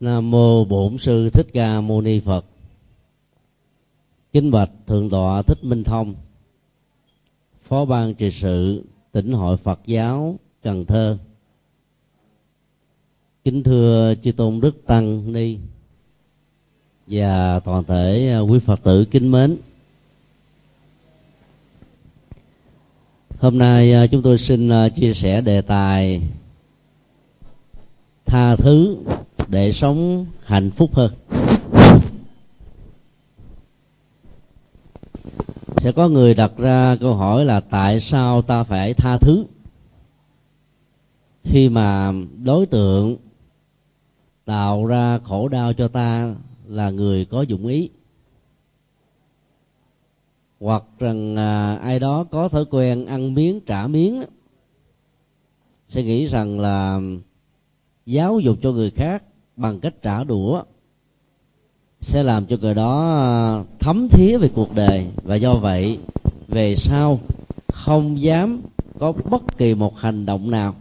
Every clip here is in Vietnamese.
Nam mô Bổn sư Thích Ca Mâu Ni Phật. Kính bạch thượng tọa Thích Minh Thông, Phó ban trị sự tỉnh hội Phật giáo Cần Thơ. Kính thưa chư tôn đức tăng ni và toàn thể quý Phật tử kính mến. Hôm nay à, chúng tôi xin à, chia sẻ đề tài tha thứ để sống hạnh phúc hơn. Sẽ có người đặt ra câu hỏi là tại sao ta phải tha thứ? Khi mà đối tượng tạo ra khổ đau cho ta là người có dụng ý hoặc rằng à, ai đó có thói quen ăn miếng trả miếng sẽ nghĩ rằng là giáo dục cho người khác bằng cách trả đũa, sẽ làm cho người đó à, thấm thía về cuộc đời. Và do vậy, về sau, không dám có bất kỳ một hành động nào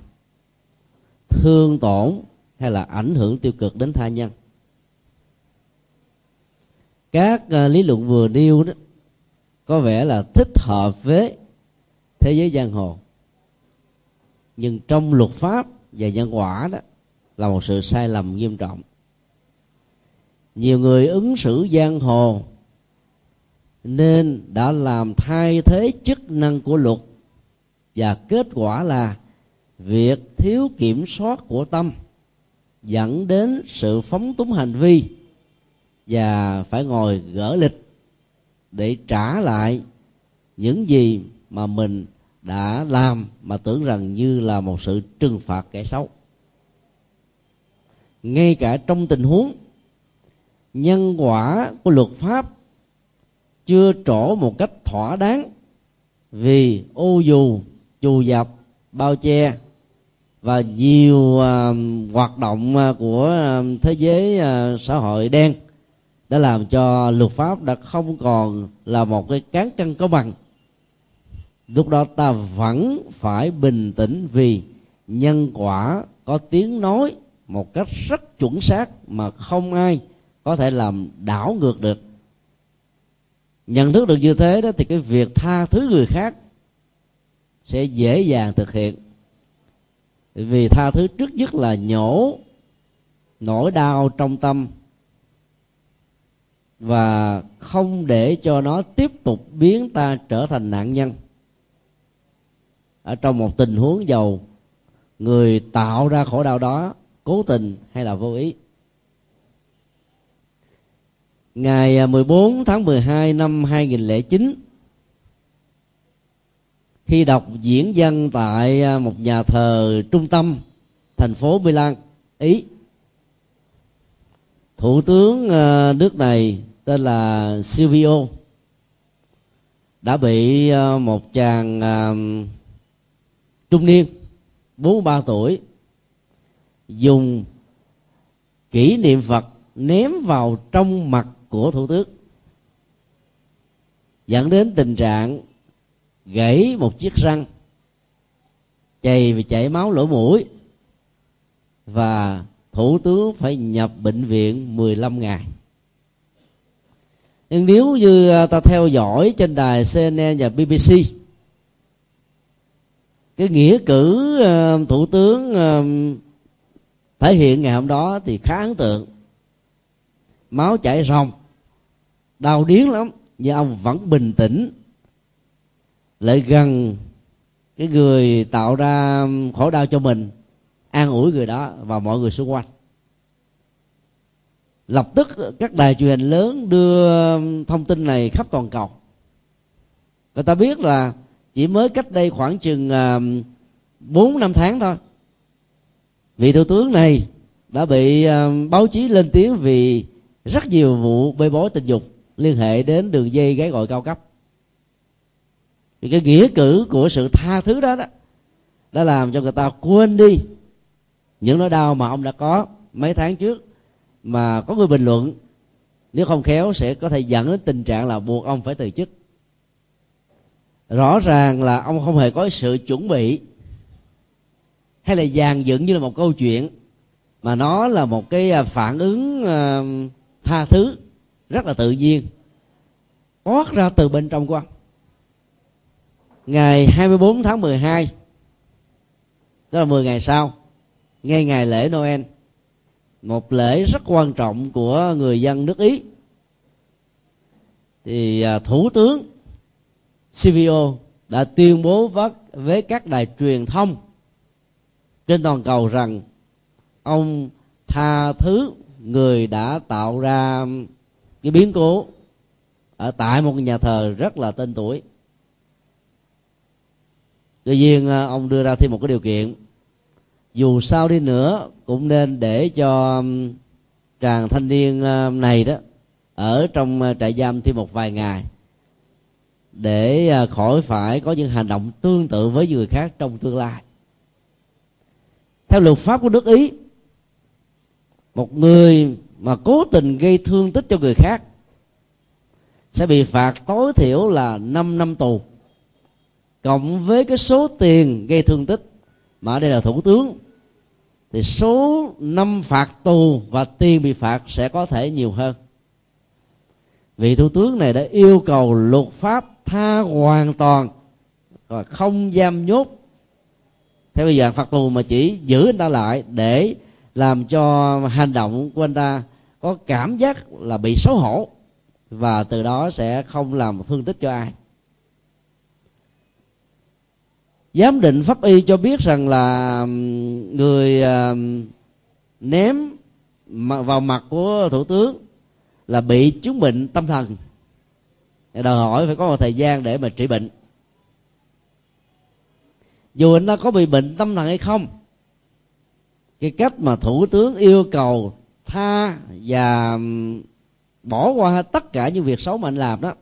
thương tổn hay là ảnh hưởng tiêu cực đến tha nhân. Các à, lý luận vừa nêu đó, có vẻ là thích hợp với thế giới giang hồ. Nhưng trong luật pháp và nhân quả đó là một sự sai lầm nghiêm trọng. Nhiều người ứng xử giang hồ nên đã làm thay thế chức năng của luật và kết quả là việc thiếu kiểm soát của tâm dẫn đến sự phóng túng hành vi và phải ngồi gỡ lịch để trả lại những gì mà mình đã làm mà tưởng rằng như là một sự trừng phạt kẻ xấu ngay cả trong tình huống nhân quả của luật pháp chưa trổ một cách thỏa đáng vì ô dù chù dập bao che và nhiều uh, hoạt động uh, của uh, thế giới uh, xã hội đen đã làm cho luật pháp đã không còn là một cái cán cân có bằng. Lúc đó ta vẫn phải bình tĩnh vì nhân quả có tiếng nói một cách rất chuẩn xác mà không ai có thể làm đảo ngược được. Nhận thức được như thế đó thì cái việc tha thứ người khác sẽ dễ dàng thực hiện. Vì tha thứ trước nhất là nhổ nỗi đau trong tâm và không để cho nó tiếp tục biến ta trở thành nạn nhân. Ở trong một tình huống giàu, người tạo ra khổ đau đó cố tình hay là vô ý? Ngày à, 14 tháng 12 năm 2009 khi đọc diễn văn tại à, một nhà thờ trung tâm thành phố Milan, Ý, thủ tướng à, nước này tên là Silvio đã bị một chàng trung niên 43 tuổi dùng kỷ niệm Phật ném vào trong mặt của thủ tướng dẫn đến tình trạng gãy một chiếc răng, chày và chảy máu lỗ mũi, và thủ tướng phải nhập bệnh viện 15 ngày. Nhưng nếu như à, ta theo dõi trên đài CNN và BBC cái nghĩa cử à, thủ tướng à, thể hiện ngày hôm đó thì khá ấn tượng. Máu chảy ròng, đau điếng lắm, nhưng ông vẫn bình tĩnh. Lại gần cái người tạo ra khổ đau cho mình, an ủi người đó và mọi người xung quanh. Lập tức các đài truyền hình lớn đưa thông tin này khắp toàn cầu. Người ta biết là chỉ mới cách đây khoảng chừng à, bốn năm tháng thôi vị thủ tướng này đã bị uh, báo chí lên tiếng vì rất nhiều vụ bê bối tình dục liên hệ đến đường dây gái gọi cao cấp. Thì cái nghĩa cử của sự tha thứ đó đó đã làm cho người ta quên đi những nỗi đau mà ông đã có mấy tháng trước. Mà có người bình luận nếu không khéo sẽ có thể dẫn đến tình trạng là buộc ông phải từ chức. Rõ ràng là ông không hề có sự chuẩn bị hay là dàn dựng như là một câu chuyện mà nó là một cái à, phản ứng uh, tha thứ rất là tự nhiên thoát ra từ bên trong của ông ngày 24 tháng 12 đó là 10 ngày sau ngay ngày lễ Noel một lễ rất quan trọng của người dân nước Ý. Thì à, thủ tướng CVO đã tuyên bố với các đài truyền thông trên toàn cầu rằng, ông tha thứ người đã tạo ra cái biến cố ở tại một nhà thờ rất là tên tuổi. Tuy nhiên à, ông đưa ra thêm một cái điều kiện. Dù sao đi nữa, cũng nên để cho chàng thanh niên à, này đó ở trong à, trại giam thêm một vài ngày để khỏi phải có những hành động tương tự với người khác trong tương lai theo luật pháp của nước ý, một người mà cố tình gây thương tích cho người khác sẽ bị phạt tối thiểu là 5 năm tù, cộng với cái số tiền gây thương tích mà ở đây là thủ tướng, thì số năm phạt tù và tiền bị phạt sẽ có thể nhiều hơn. Vị thủ tướng này đã yêu cầu luật pháp tha hoàn toàn và không giam nhốt theo bây giờ phật tù mà chỉ giữ anh ta lại để làm cho hành động của anh ta có cảm giác là bị xấu hổ, và từ đó sẽ không làm thương tích cho ai. Giám định pháp y cho biết rằng là người ném vào mặt của thủ tướng là bị chứng bệnh tâm thần. Đòi hỏi phải có một thời gian để mà trị bệnh dù anh ta có bị bệnh tâm thần hay không, cái cách mà thủ tướng yêu cầu tha và bỏ qua tất cả những việc xấu mà anh làm đó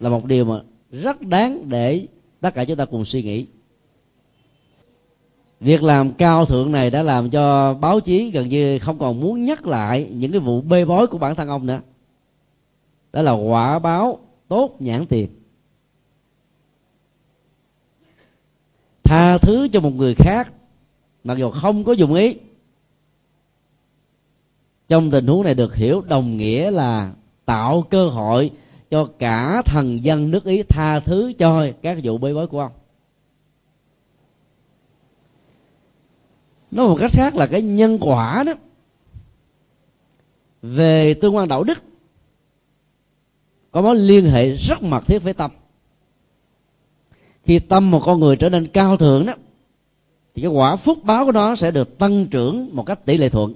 là một điều mà rất đáng để tất cả chúng ta cùng suy nghĩ. Việc làm cao thượng này đã làm cho báo chí gần như không còn muốn nhắc lại những cái vụ bê bối của bản thân ông nữa. Đó là quả báo tốt nhãn tiền. Tha thứ cho một người khác, mặc dù không có dụng ý. Trong tình huống này được hiểu, đồng nghĩa là tạo cơ hội cho cả thần dân nước ý tha thứ cho các vụ bê bối của ông. Nói một cách khác là cái nhân quả đó, về tương quan đạo đức, có mối liên hệ rất mật thiết với tâm khi tâm một con người trở nên cao thượng đó, thì cái quả phúc báo của nó sẽ được tăng trưởng một cách tỷ lệ thuận.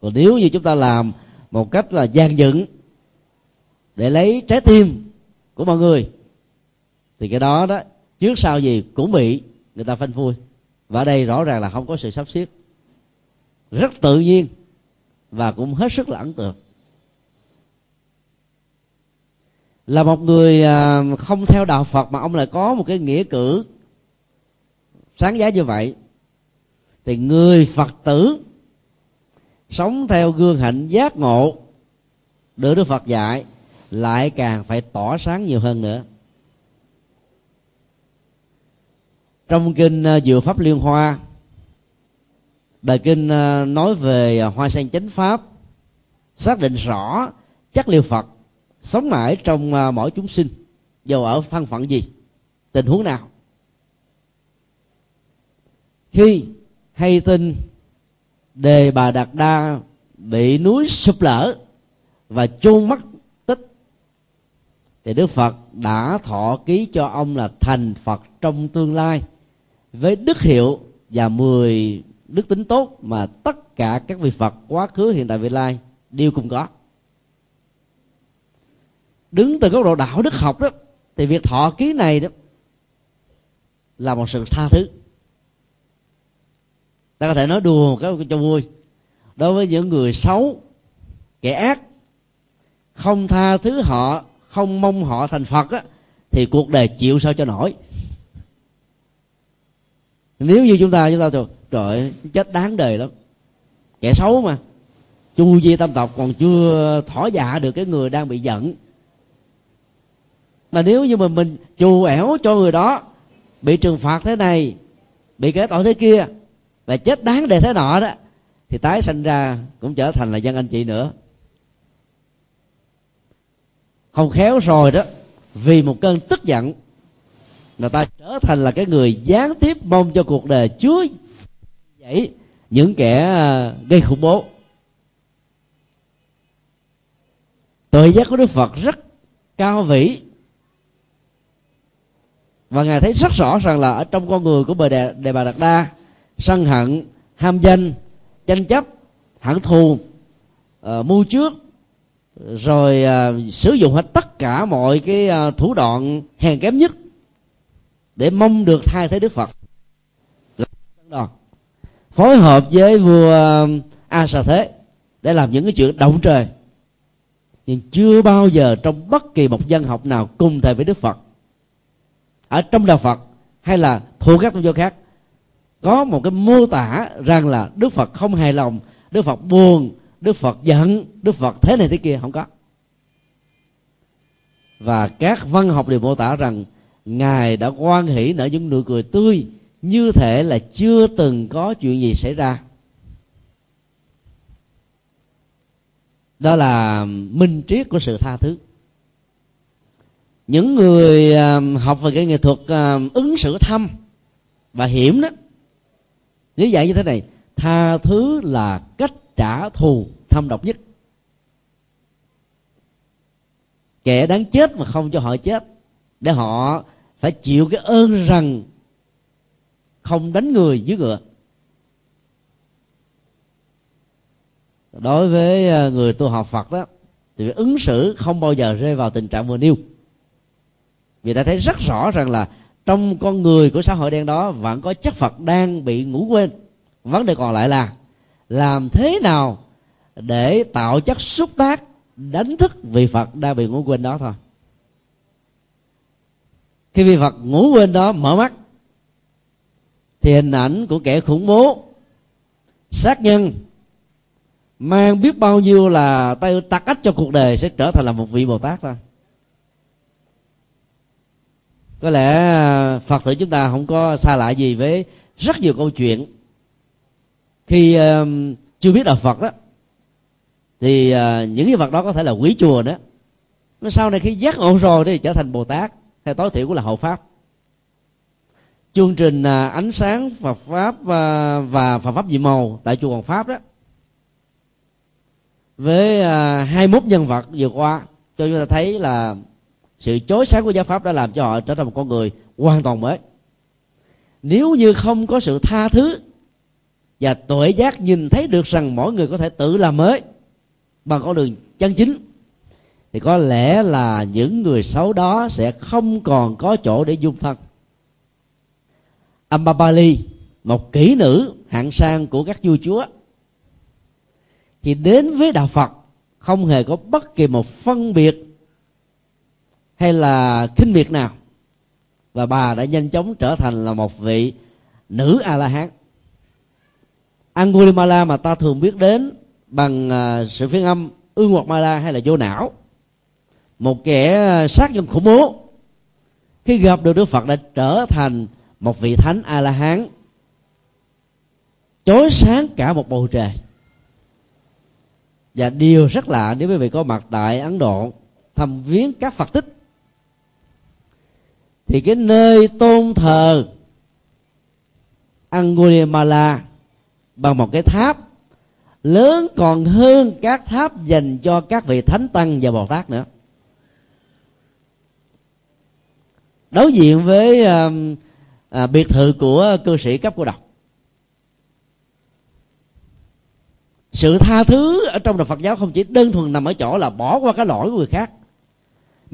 Còn nếu như chúng ta làm một cách là gian dựng để lấy trái tim của mọi người, thì cái đó đó, trước sau gì cũng bị người ta phanh phui. Và ở đây rõ ràng là không có sự sắp xếp. Rất tự nhiên và cũng hết sức là ấn tượng. Là một người à, không theo đạo phật mà ông lại có một cái nghĩa cử sáng giá như vậy. Thì người phật tử sống theo gương hạnh giác ngộ được đức phật dạy lại càng phải tỏ sáng nhiều hơn nữa. Trong kinh à, Diệu pháp liên hoa, bài kinh à, nói về hoa sen chánh pháp, xác định rõ chất liệu phật sống mãi trong à, mỗi chúng sinh dù ở thân phận gì, tình huống nào. Khi hay tin đề bà đạt đa bị núi sụp lở và chôn mất tích, thì đức phật đã thọ ký cho ông là thành phật trong tương lai với đức hiệu và 10 đức tính tốt mà tất cả các vị Phật quá khứ, hiện tại, vị lai đều cùng có đứng từ góc độ đạo đức học đó thì việc thọ ký này đó là một sự tha thứ. Ta có thể nói đùa một cái cho vui. Đối với những người xấu kẻ ác không tha thứ họ không mong họ thành phật á thì cuộc đời chịu sao cho nổi. Nếu như chúng ta chúng ta trời, trời chết đáng đời lắm. Kẻ xấu mà chu di tâm tộc còn chưa thỏ dạ được cái người đang bị giận mà nếu như mà mình chù ẻo cho người đó bị trừng phạt thế này, bị kẻ tội thế kia và chết đáng để thế nọ đó, thì tái sanh ra cũng trở thành là dân anh chị nữa. Không khéo rồi đó, vì một cơn tức giận người ta trở thành là cái người gián tiếp mong cho cuộc đời chúa dậy những kẻ à, gây khủng bố. Tội giác của đức phật rất cao vĩ và ngài thấy rất rõ rằng là ở trong con người của bề đề, đề bà đạt đa sân hận ham danh tranh chấp hận thù uh, mưu trước rồi uh, sử dụng hết tất cả mọi cái uh, thủ đoạn hèn kém nhất để mong được thay thế đức phật. Đó. Phối hợp với vua a sa thế để làm những cái chuyện động trời. Nhưng chưa bao giờ trong bất kỳ một dân học nào cùng thời với đức phật ở trong đạo phật hay là thuộc các tôn giáo khác, có một cái mô tả rằng là đức phật không hài lòng, đức phật buồn, đức phật giận, đức phật thế này thế kia, không có. Và các văn học đều mô tả rằng ngài đã quan hỷ nở những nụ cười tươi như thể là chưa từng có chuyện gì xảy ra. Đó là minh triết của sự tha thứ những người à, học về cái nghệ thuật à, ứng xử thâm và hiểm đó lý giải như thế này, tha thứ là cách trả thù thâm độc nhất. Kẻ đáng chết mà không cho họ chết, để họ phải chịu cái ơn rằng không đánh người dưới ngựa. Đối với à, người tu học phật đó, thì ứng xử không bao giờ rơi vào tình trạng vừa nêu vì ta thấy rất rõ rằng là trong con người của xã hội đen đó vẫn có chất phật đang bị ngủ quên. Vấn đề còn lại là làm thế nào để tạo chất xúc tác, đánh thức vị phật đang bị ngủ quên đó thôi. Khi vị phật ngủ quên đó, mở mắt, thì hình ảnh của kẻ khủng bố, sát nhân, mang biết bao nhiêu là tay tắc ách cho cuộc đời sẽ trở thành là một vị bồ tát thôi có lẽ à, phật tử chúng ta không có xa lạ gì với rất nhiều câu chuyện. Khi uh, chưa biết đạo phật đó thì uh, những cái vật đó có thể là quỷ chùa đó. Nó sau này khi giác ngộ rồi thì trở thành bồ tát hay tối thiểu cũng là hậu pháp. Chương trình uh, ánh sáng Phật pháp uh, và Phật pháp dị màu tại chùa Hoàng Pháp đó với uh, 21 nhân vật vừa qua cho chúng ta thấy là sự chối sáng của giáo pháp đã làm cho họ trở thành một con người hoàn toàn mới. Nếu như không có sự tha thứ và tuệ giác nhìn thấy được rằng mỗi người có thể tự làm mới bằng con đường chân chính, thì có lẽ là những người xấu đó sẽ không còn có chỗ để dung thân. Ambabali một kỹ nữ hạng sang của các vua chúa, thì đến với đạo Phật không hề có bất kỳ một phân biệt hay là khinh miệt nào? Và bà đã nhanh chóng trở thành là một vị nữ a la hán angulimala mà ta thường biết đến bằng à, sự phiên âm ương hoặc mala hay là vô não. Một kẻ à, sát nhân khủng bố. Khi gặp được đức phật đã trở thành một vị thánh a la hán chói sáng cả một bầu trời. Và điều rất lạ nếu quý vị có mặt tại ấn độ, thăm viếng các phật tích thì cái nơi tôn thờ Angulimala bằng một cái tháp lớn còn hơn các tháp dành cho các vị thánh tăng và bồ tát nữa. Đối diện với à, à, biệt thự của cư sĩ cấp cô độc. Sự tha thứ ở trong đạo Phật giáo không chỉ đơn thuần nằm ở chỗ là bỏ qua cái lỗi của người khác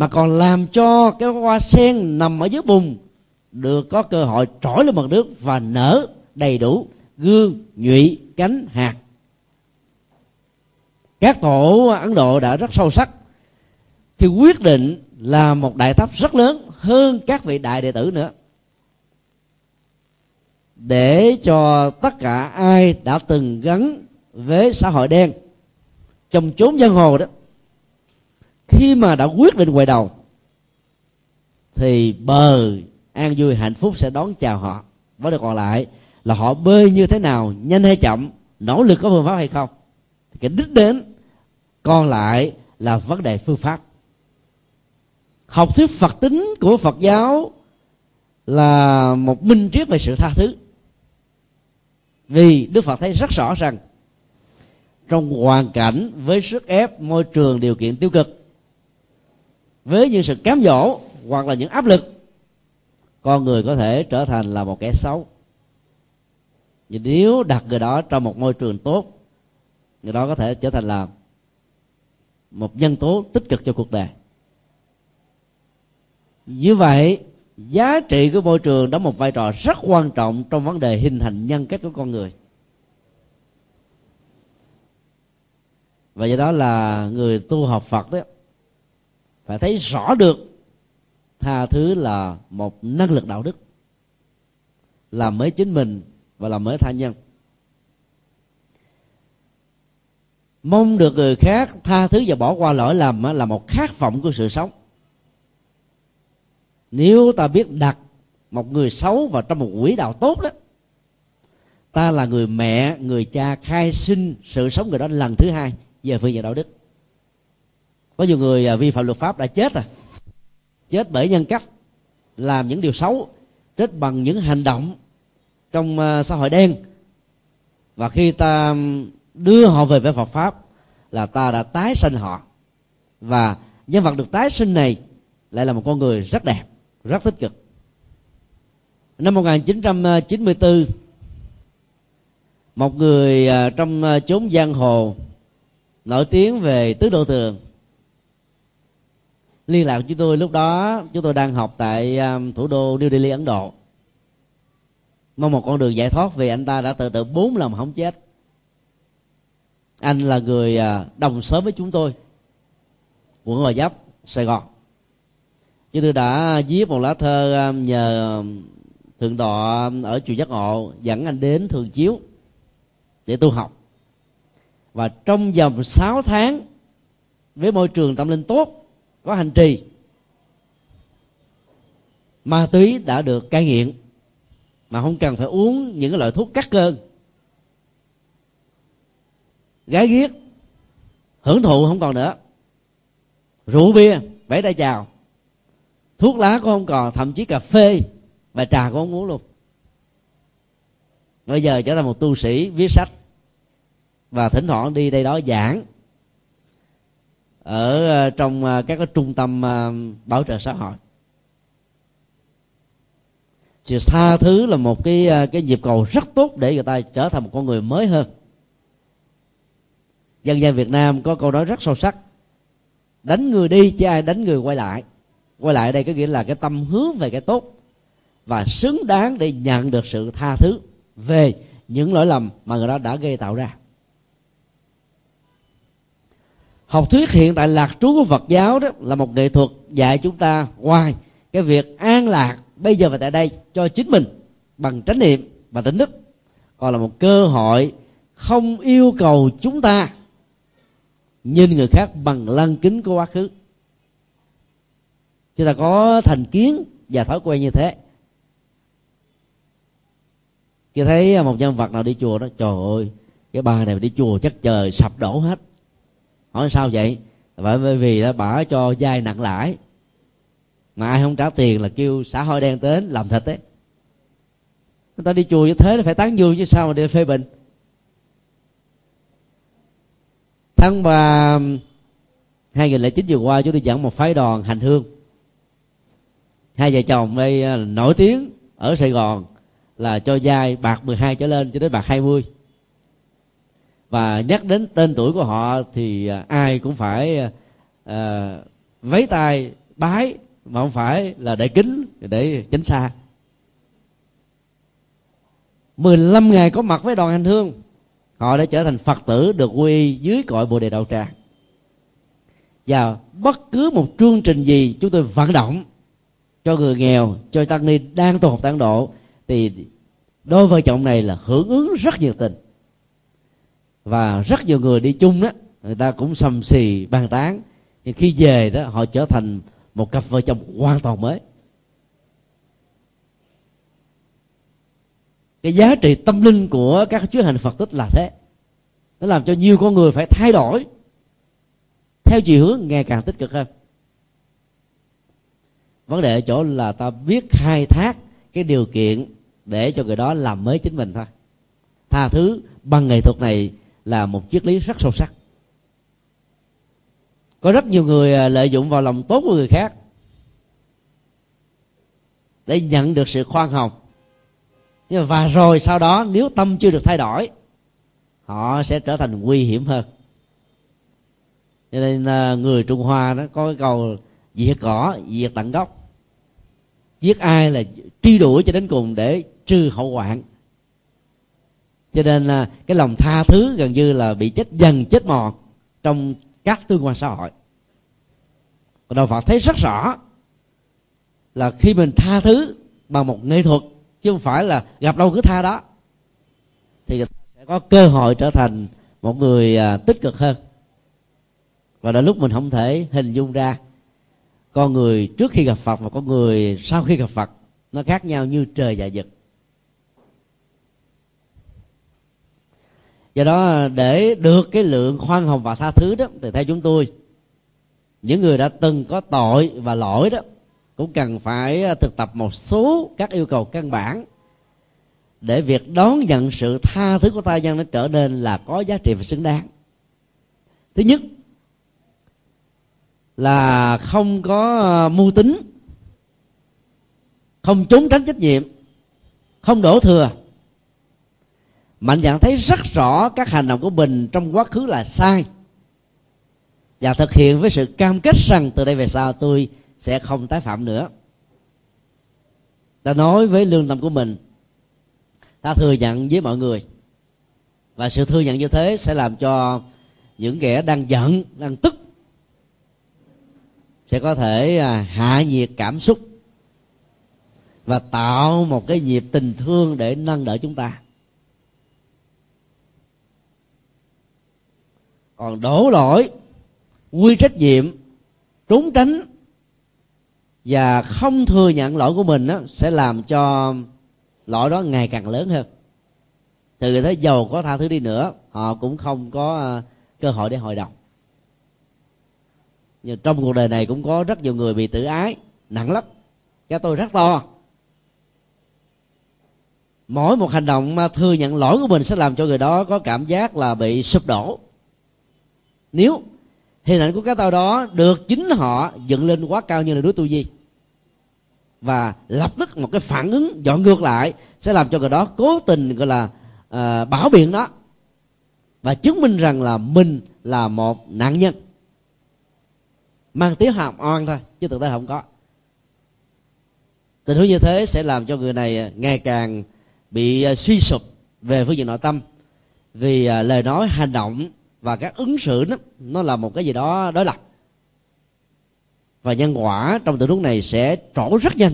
mà còn làm cho cái hoa sen nằm ở dưới bùn được có cơ hội trỗi lên mặt nước và nở đầy đủ gương, nhụy, cánh, hạt. Các tổ ấn độ đã rất sâu sắc. Khi quyết định là một đại tháp rất lớn hơn các vị đại đệ tử nữa. Để cho tất cả ai đã từng gắn với xã hội đen, trong chốn giang hồ đó khi mà đã quyết định quay đầu, thì bờ an vui hạnh phúc sẽ đón chào họ. Vấn đề còn lại là họ bơi như thế nào, nhanh hay chậm, nỗ lực có phương pháp hay không. Cái đích đến còn lại là vấn đề phương pháp. Học thuyết phật tính của phật giáo là một minh triết về sự tha thứ. Vì đức phật thấy rất rõ rằng, trong hoàn cảnh với sức ép, môi trường điều kiện tiêu cực với những sự cám dỗ hoặc là những áp lực, con người có thể trở thành là một kẻ xấu. Nhưng nếu đặt người đó trong một môi trường tốt, người đó có thể trở thành là một nhân tố tích cực cho cuộc đời. Như vậy, giá trị của môi trường đóng một vai trò rất quan trọng trong vấn đề hình thành nhân cách của con người. Và do đó là người tu học phật đó phải thấy rõ được tha thứ là một năng lực đạo đức làm mới chính mình và làm mới tha nhân. Mong được người khác tha thứ và bỏ qua lỗi lầm là một khát vọng của sự sống. Nếu ta biết đặt một người xấu vào trong một quỹ đạo tốt đó, ta là người mẹ, người cha khai sinh sự sống người đó lần thứ hai về phương diện đạo đức có nhiều người à, vi phạm luật pháp đã chết rồi chết bởi nhân cách, làm những điều xấu chết bằng những hành động trong à, xã hội đen. Và khi ta đưa họ về với Phật pháp là ta đã tái sinh họ. Và nhân vật được tái sinh này lại là một con người rất đẹp, rất tích cực. Năm 1994 một người trong chốn giang hồ nổi tiếng về tứ độ tường liên lạc với chúng tôi lúc đó, chúng tôi đang học tại um, thủ đô New Delhi, Ấn Độ. Mong một con đường giải thoát vì anh ta đã tự tử bốn lần không chết. Anh là người à, đồng sớm với chúng tôi, quận Gò Vấp, Sài Gòn. Chúng tôi đã viết một lá thơ um, nhờ um, thượng tọa ở chùa giác ngộ dẫn anh đến thường chiếu để tu học. Và trong vòng 6 tháng, với môi trường tâm linh tốt có hành trì. Ma túy đã được cai nghiện, mà không cần phải uống những cái loại thuốc cắt cơn gái ghiếc, hưởng thụ không còn nữa. Rượu bia vẫy tay chào. Thuốc lá cũng không còn, thậm chí cà phê và trà cũng không uống luôn. Bây giờ trở thành một tu sĩ viết sách và thỉnh thoảng đi đây đó giảng ở ờ, trong ờ, các cái trung tâm ờ, bảo trợ xã hội. Sự tha thứ là một cái cái nhịp cầu rất tốt để người ta trở thành một con người mới hơn. Dân gian Việt Nam có câu nói rất sâu sắc, đánh người đi chứ ai đánh người quay lại. Quay lại đây có nghĩa là cái tâm hướng về cái tốt và xứng đáng để nhận được sự tha thứ về những lỗi lầm mà người đó đã gây tạo ra. Học thuyết hiện tại lạc trú của phật giáo đó là một nghệ thuật dạy chúng ta ngoài cái việc an lạc bây giờ và tại đây cho chính mình bằng trách niệm và tỉnh thức. Còn là một cơ hội không yêu cầu chúng ta nhìn người khác bằng lăng kính của quá khứ. Chúng ta có thành kiến và thói quen như thế. Khi thấy một nhân vật nào đi chùa đó, trời ơi, cái bà này đi chùa chắc trời sập đổ hết hỏi sao vậy? Bởi vì đã bả cho dai nặng lãi. Mà ai không trả tiền là kêu xã hội đen đến làm thịt đấy. Người ta đi chùa như thế là phải tán dương chứ sao mà đi phê bình. Tháng ba um, 2009 vừa qua chúng tôi dẫn một phái đoàn hành hương. Hai vợ chồng đây uh, nổi tiếng ở Sài Gòn là cho dai bạc 12 trở lên cho đến bạc 20 và nhắc đến tên tuổi của họ thì à, ai cũng phải à, vấy tay bái mà không phải là để kính để tránh xa. 15 ngày có mặt với đoàn hành hương họ đã trở thành phật tử được quy dưới cội bồ đề đạo tràng. Và bất cứ một chương trình gì chúng tôi vận động cho người nghèo cho tăng ni đang tu học tăng độ thì đôi vợ chồng này là hưởng ứng rất nhiệt tình và rất nhiều người đi chung đó, người ta cũng sầm xì, bàn tán. Nhưng khi về đó, họ trở thành một cặp vợ chồng hoàn toàn mới. Cái giá trị tâm linh của các chuyến hành phật tích là thế. Nó làm cho nhiều con người phải thay đổi theo chiều hướng ngày càng tích cực hơn. Vấn đề ở chỗ là ta biết khai thác cái điều kiện để cho người đó làm mới chính mình thôi. Tha thứ bằng nghệ thuật này là một triết lý rất sâu sắc. Có rất nhiều người à, lợi dụng vào lòng tốt của người khác để nhận được sự khoan hồng. Nhưng và rồi sau đó, nếu tâm chưa được thay đổi, họ sẽ trở thành nguy hiểm hơn. Cho nên à, người trung hoa nó có cái câu diệt cỏ, diệt tận gốc. Giết ai là truy đuổi cho đến cùng để trừ hậu hoạn cho nên là cái lòng tha thứ gần như là bị chết dần, chết mòn trong các tương quan xã hội. Và đạo Phật thấy rất rõ là khi mình tha thứ bằng một nghệ thuật, chứ không phải là gặp đâu cứ tha đó, thì sẽ có cơ hội trở thành một người à, tích cực hơn. Và đến lúc mình không thể hình dung ra, con người trước khi gặp phật và con người sau khi gặp phật nó khác nhau như trời và vực. Do đó, để được cái lượng khoan hồng và tha thứ đó, thì theo chúng tôi, những người đã từng có tội và lỗi đó, cũng cần phải à, thực tập một số các yêu cầu căn bản để việc đón nhận sự tha thứ của ta nhân nó trở nên là có giá trị và xứng đáng. Thứ nhất là không có à, mưu tính, không trốn tránh trách nhiệm, không đổ thừa mạnh dạn thấy rất rõ các hành động của mình trong quá khứ là sai. Và thực hiện với sự cam kết rằng từ đây về sau tôi sẽ không tái phạm nữa. Ta nói với lương tâm của mình, ta thừa nhận với mọi người. Và sự thừa nhận như thế sẽ làm cho những kẻ đang giận, đang tức sẽ có thể à, hạ nhiệt cảm xúc và tạo một cái nhịp tình thương để nâng đỡ chúng ta. Còn đổ lỗi quy trách nhiệm trốn tránh và không thừa nhận lỗi của mình đó, sẽ làm cho lỗi đó ngày càng lớn hơn. Từ người thấy giàu có tha thứ đi nữa họ cũng không có à, cơ hội để hội đồng. Nhưng trong cuộc đời này cũng có rất nhiều người bị tự ái nặng lắm. Cái tôi rất to. Mỗi một hành động mà thừa nhận lỗi của mình sẽ làm cho người đó có cảm giác là bị sụp đổ nếu hình ảnh của cái tôi đó được chính họ dựng lên quá cao như là núi tu di và lập tức một cái phản ứng dọn ngược lại sẽ làm cho người đó cố tình gọi là uh, bảo biện đó và chứng minh rằng là mình là một nạn nhân. Mang tiếng hàm oan thôi chứ thực tế không có. Tình huống như thế sẽ làm cho người này ngày càng bị ờ, suy sụp về phương diện nội tâm vì ờ, lời nói hành động và các ứng xử đó nó là một cái gì đó đối lập. Và nhân quả trong tình huống này sẽ trổ rất nhanh.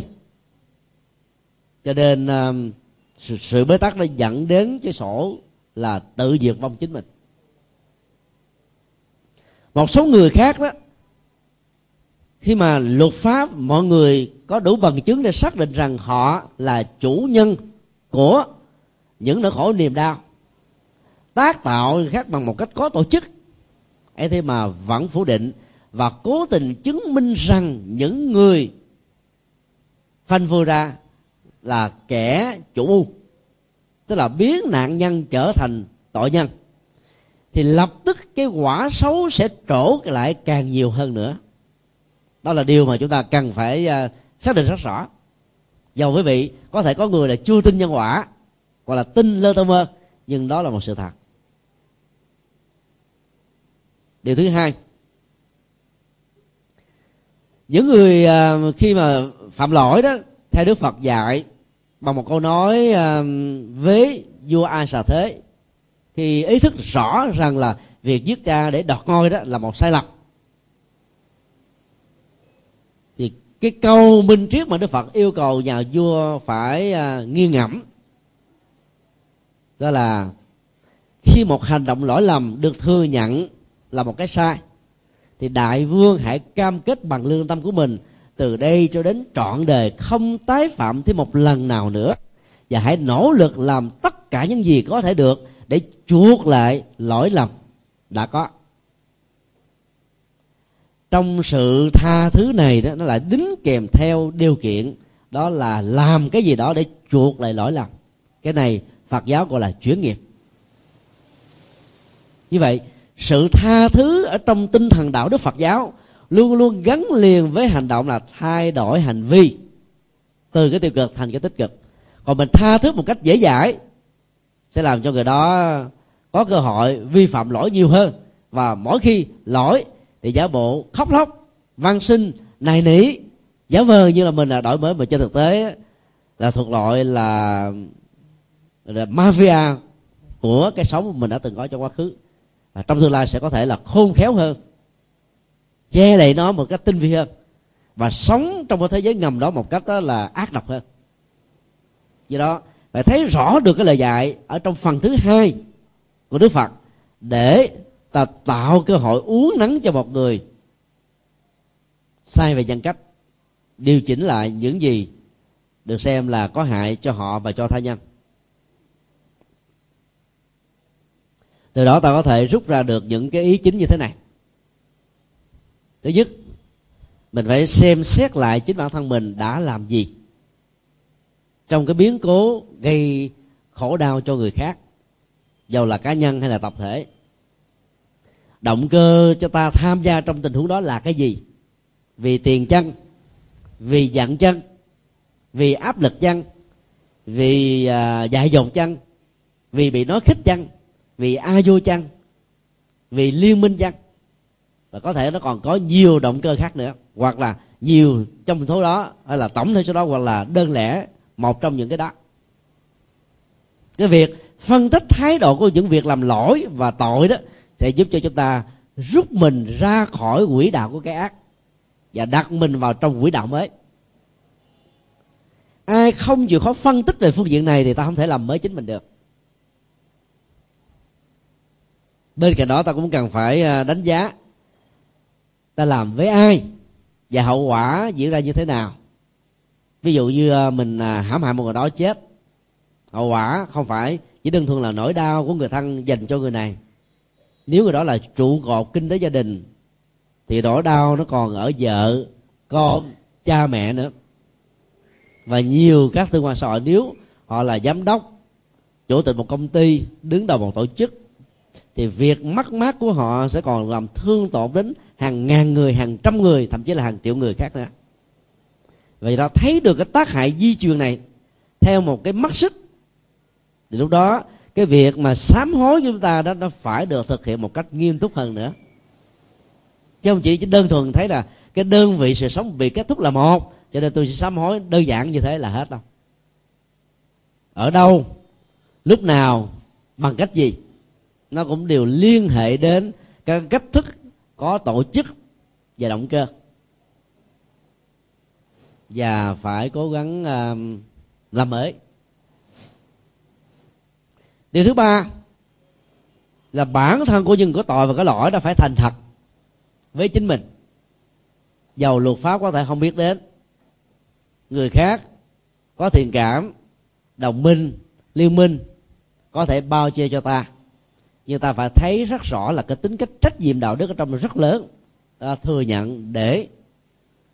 Cho nên uh, sự, sự bế tắc nó dẫn đến cái sổ là tự diệt vong chính mình. Một số người khác đó khi mà luật pháp mọi người có đủ bằng chứng để xác định rằng họ là chủ nhân của những nỗi khổ niềm đau tác tạo khác bằng một cách có tổ chức. Ấy thế mà vẫn phủ định và cố tình chứng minh rằng những người phanh phui ra là kẻ chủ mưu, tức là biến nạn nhân trở thành tội nhân, thì lập tức cái quả xấu sẽ trổ lại càng nhiều hơn nữa. Đó là điều mà chúng ta cần phải à, xác định rất rõ. Dầu quý vị có thể có người là chưa tin nhân quả hoặc là tin lơ tơ mơ, nhưng đó là một sự thật điều thứ hai, những người à, khi mà phạm lỗi đó, theo đức phật dạy, bằng một câu nói à, với vua a xà thế thì ý thức rõ rằng là việc giết cha để đoạt ngôi đó là một sai lầm. Thì cái câu minh triết mà đức phật yêu cầu nhà vua phải à, nghiêng ngẫm, đó là khi một hành động lỗi lầm được thừa nhận là một cái sai. Thì đại vương hãy cam kết bằng lương tâm của mình, từ đây cho đến trọn đời không tái phạm thêm một lần nào nữa. Và hãy nỗ lực làm tất cả những gì có thể được để chuộc lại lỗi lầm đã có. Trong sự tha thứ này đó, nó lại đính kèm theo điều kiện, đó là làm cái gì đó để chuộc lại lỗi lầm. Cái này phật giáo gọi là chuyển nghiệp. Như vậy sự tha thứ ở trong tinh thần đạo đức phật giáo luôn luôn gắn liền với hành động là thay đổi hành vi. Từ cái tiêu cực thành cái tích cực. Còn mình tha thứ một cách dễ dãi sẽ làm cho người đó có cơ hội vi phạm lỗi nhiều hơn. Và mỗi khi lỗi thì giả bộ khóc lóc văn sinh này nỉ giả vờ như là mình là đổi mới. Mà trên thực tế là thuộc loại là, là mafia của cái sống mà mình đã từng có trong quá khứ à, trong tương lai sẽ có thể là khôn khéo hơn che đậy nó một cách tinh vi hơn và sống trong một thế giới ngầm đó một cách đó là ác độc hơn. Do đó phải thấy rõ được cái lời dạy ở trong phần thứ hai của đức phật để ta tạo cơ hội uống nắng cho một người sai về nhân cách điều chỉnh lại những gì được xem là có hại cho họ và cho tha nhân. Từ đó ta có thể rút ra được những cái ý chính như thế này. Thứ nhất mình phải xem xét lại chính bản thân mình đã làm gì trong cái biến cố gây khổ đau cho người khác dầu là cá nhân hay là tập thể. Động cơ cho ta tham gia trong tình huống đó là cái gì? Vì tiền chân vì giận chân vì áp lực chân vì à, dại dột chân vì bị nói khích chân vì a vô chăng, vì liên minh chăng, và có thể nó còn có nhiều động cơ khác nữa, hoặc là nhiều trong số đó, hay là tổng thể số đó, hoặc là đơn lẻ một trong những cái đó. Cái việc phân tích thái độ của những việc làm lỗi và tội đó sẽ giúp cho chúng ta rút mình ra khỏi quỹ đạo của cái ác và đặt mình vào trong quỹ đạo mới. Ai không chịu khó phân tích về phương diện này thì ta không thể làm mới chính mình được. Bên cạnh đó ta cũng cần phải à, đánh giá ta làm với ai và hậu quả diễn ra như thế nào. Ví dụ như à, mình à, hãm hại một người đó chết, hậu quả không phải chỉ đơn thuần là nỗi đau của người thân dành cho người này. Nếu người đó là trụ cột kinh tế gia đình, thì nỗi đau nó còn ở vợ, con, cha mẹ nữa. Và nhiều các tương quan xã hội, nếu họ là giám đốc, chủ tịch một công ty, đứng đầu một tổ chức thì việc mất mát của họ sẽ còn làm thương tổn đến hàng ngàn người, hàng trăm người, thậm chí là hàng triệu người khác nữa. Vậy đó thấy được cái tác hại di truyền này theo một cái mắt xích. Thì lúc đó, cái việc mà sám hối chúng ta đó, nó phải được thực hiện một cách nghiêm túc hơn nữa. Chứ không chỉ đơn thuần thấy là cái đơn vị sự sống bị kết thúc là một, cho nên tôi sẽ sám hối đơn giản như thế là hết đâu. Ở đâu, lúc nào, bằng cách gì? Nó cũng đều liên hệ đến các cách thức có tổ chức và động cơ. Và phải cố gắng uh, làm mới. Điều thứ ba là bản thân của những có tội và có lỗi đã phải thành thật với chính mình. Dầu luật pháp có thể không biết đến người khác có thiện cảm đồng minh liên minh có thể bao che cho ta nhưng ta phải thấy rất rõ là cái tính cách trách nhiệm đạo đức ở trong rất lớn. Ta thừa nhận để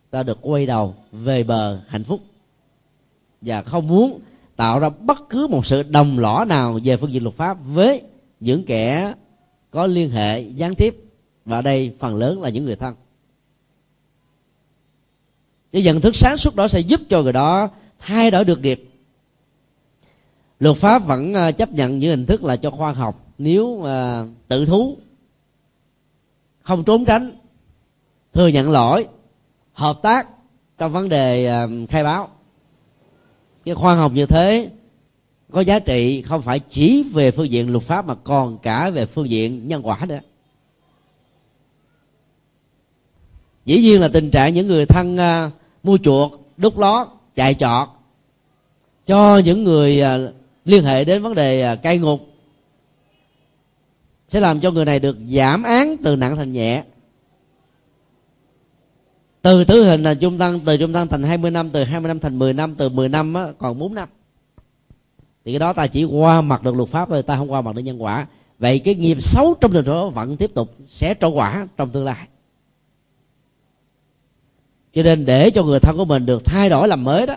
ta được quay đầu về bờ hạnh phúc. Và không muốn tạo ra bất cứ một sự đồng lõa nào về phương diện luật pháp với những kẻ có liên hệ gián tiếp. Và đây phần lớn là những người thân. Cái nhận thức sáng suốt đó sẽ giúp cho người đó thay đổi được nghiệp. Luật pháp vẫn à, chấp nhận những hình thức là cho khoa học nếu mà tự thú không trốn tránh thừa nhận lỗi hợp tác trong vấn đề à, khai báo. Cái khoa học như thế có giá trị không phải chỉ về phương diện luật pháp mà còn cả về phương diện nhân quả nữa. Dĩ nhiên là tình trạng những người thân uh, mua chuột đúc lót chạy trọt cho những người uh, liên hệ đến vấn đề uh, cai ngục sẽ làm cho người này được giảm án từ nặng thành nhẹ. Từ tử hình là trung thân từ trung thân thành 20 năm từ 20 năm thành 10 năm từ 10 năm á, còn 4 năm. Thì cái đó ta chỉ qua mặt được luật pháp thôi ta không qua mặt được nhân quả. Vậy cái nghiệp xấu trong tình đó vẫn tiếp tục sẽ trổ quả trong tương lai. Cho nên để cho người thân của mình được thay đổi làm mới đó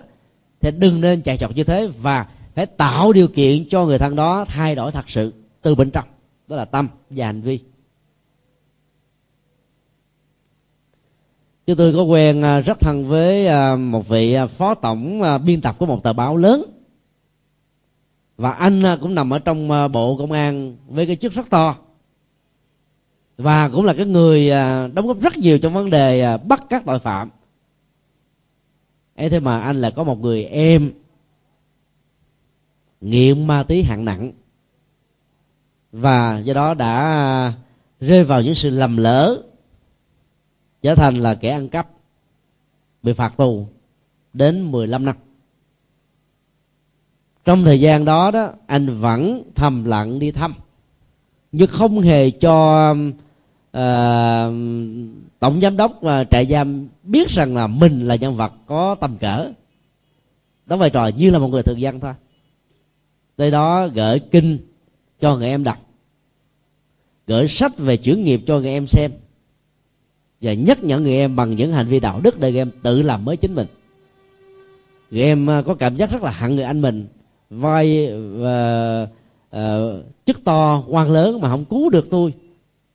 thì đừng nên chạy chọt như thế và phải tạo điều kiện cho người thân đó thay đổi thật sự từ bên trong đó là tâm và hành vi. Chúng tôi có quen à, rất thân với à, một vị à, phó tổng biên tập của một tờ báo lớn. Và anh cũng nằm ở trong bộ công an với cái chức rất to. Và cũng là cái người đóng góp rất nhiều trong vấn đề bắt các tội phạm. Ấy thế mà anh là có một người em nghiện ma túy hạng nặng và do đó đã rơi vào những sự lầm lỡ trở thành là kẻ ăn cắp bị phạt tù đến 15 năm. Trong thời gian đó đó anh vẫn thầm lặng đi thăm nhưng không hề cho uh, tổng giám đốc và trại giam biết rằng là mình là nhân vật có tầm cỡ. Đóng vai trò như là một người thường dân thôi. Tới đó gửi kinh cho người em đọc gửi sách về chuyển nghiệp cho người em xem và nhắc nhở người em bằng những hành vi đạo đức để người em tự làm mới chính mình. Người em à, có cảm giác rất là hận người anh mình vai và uh, chức to quan lớn mà không cứu được tôi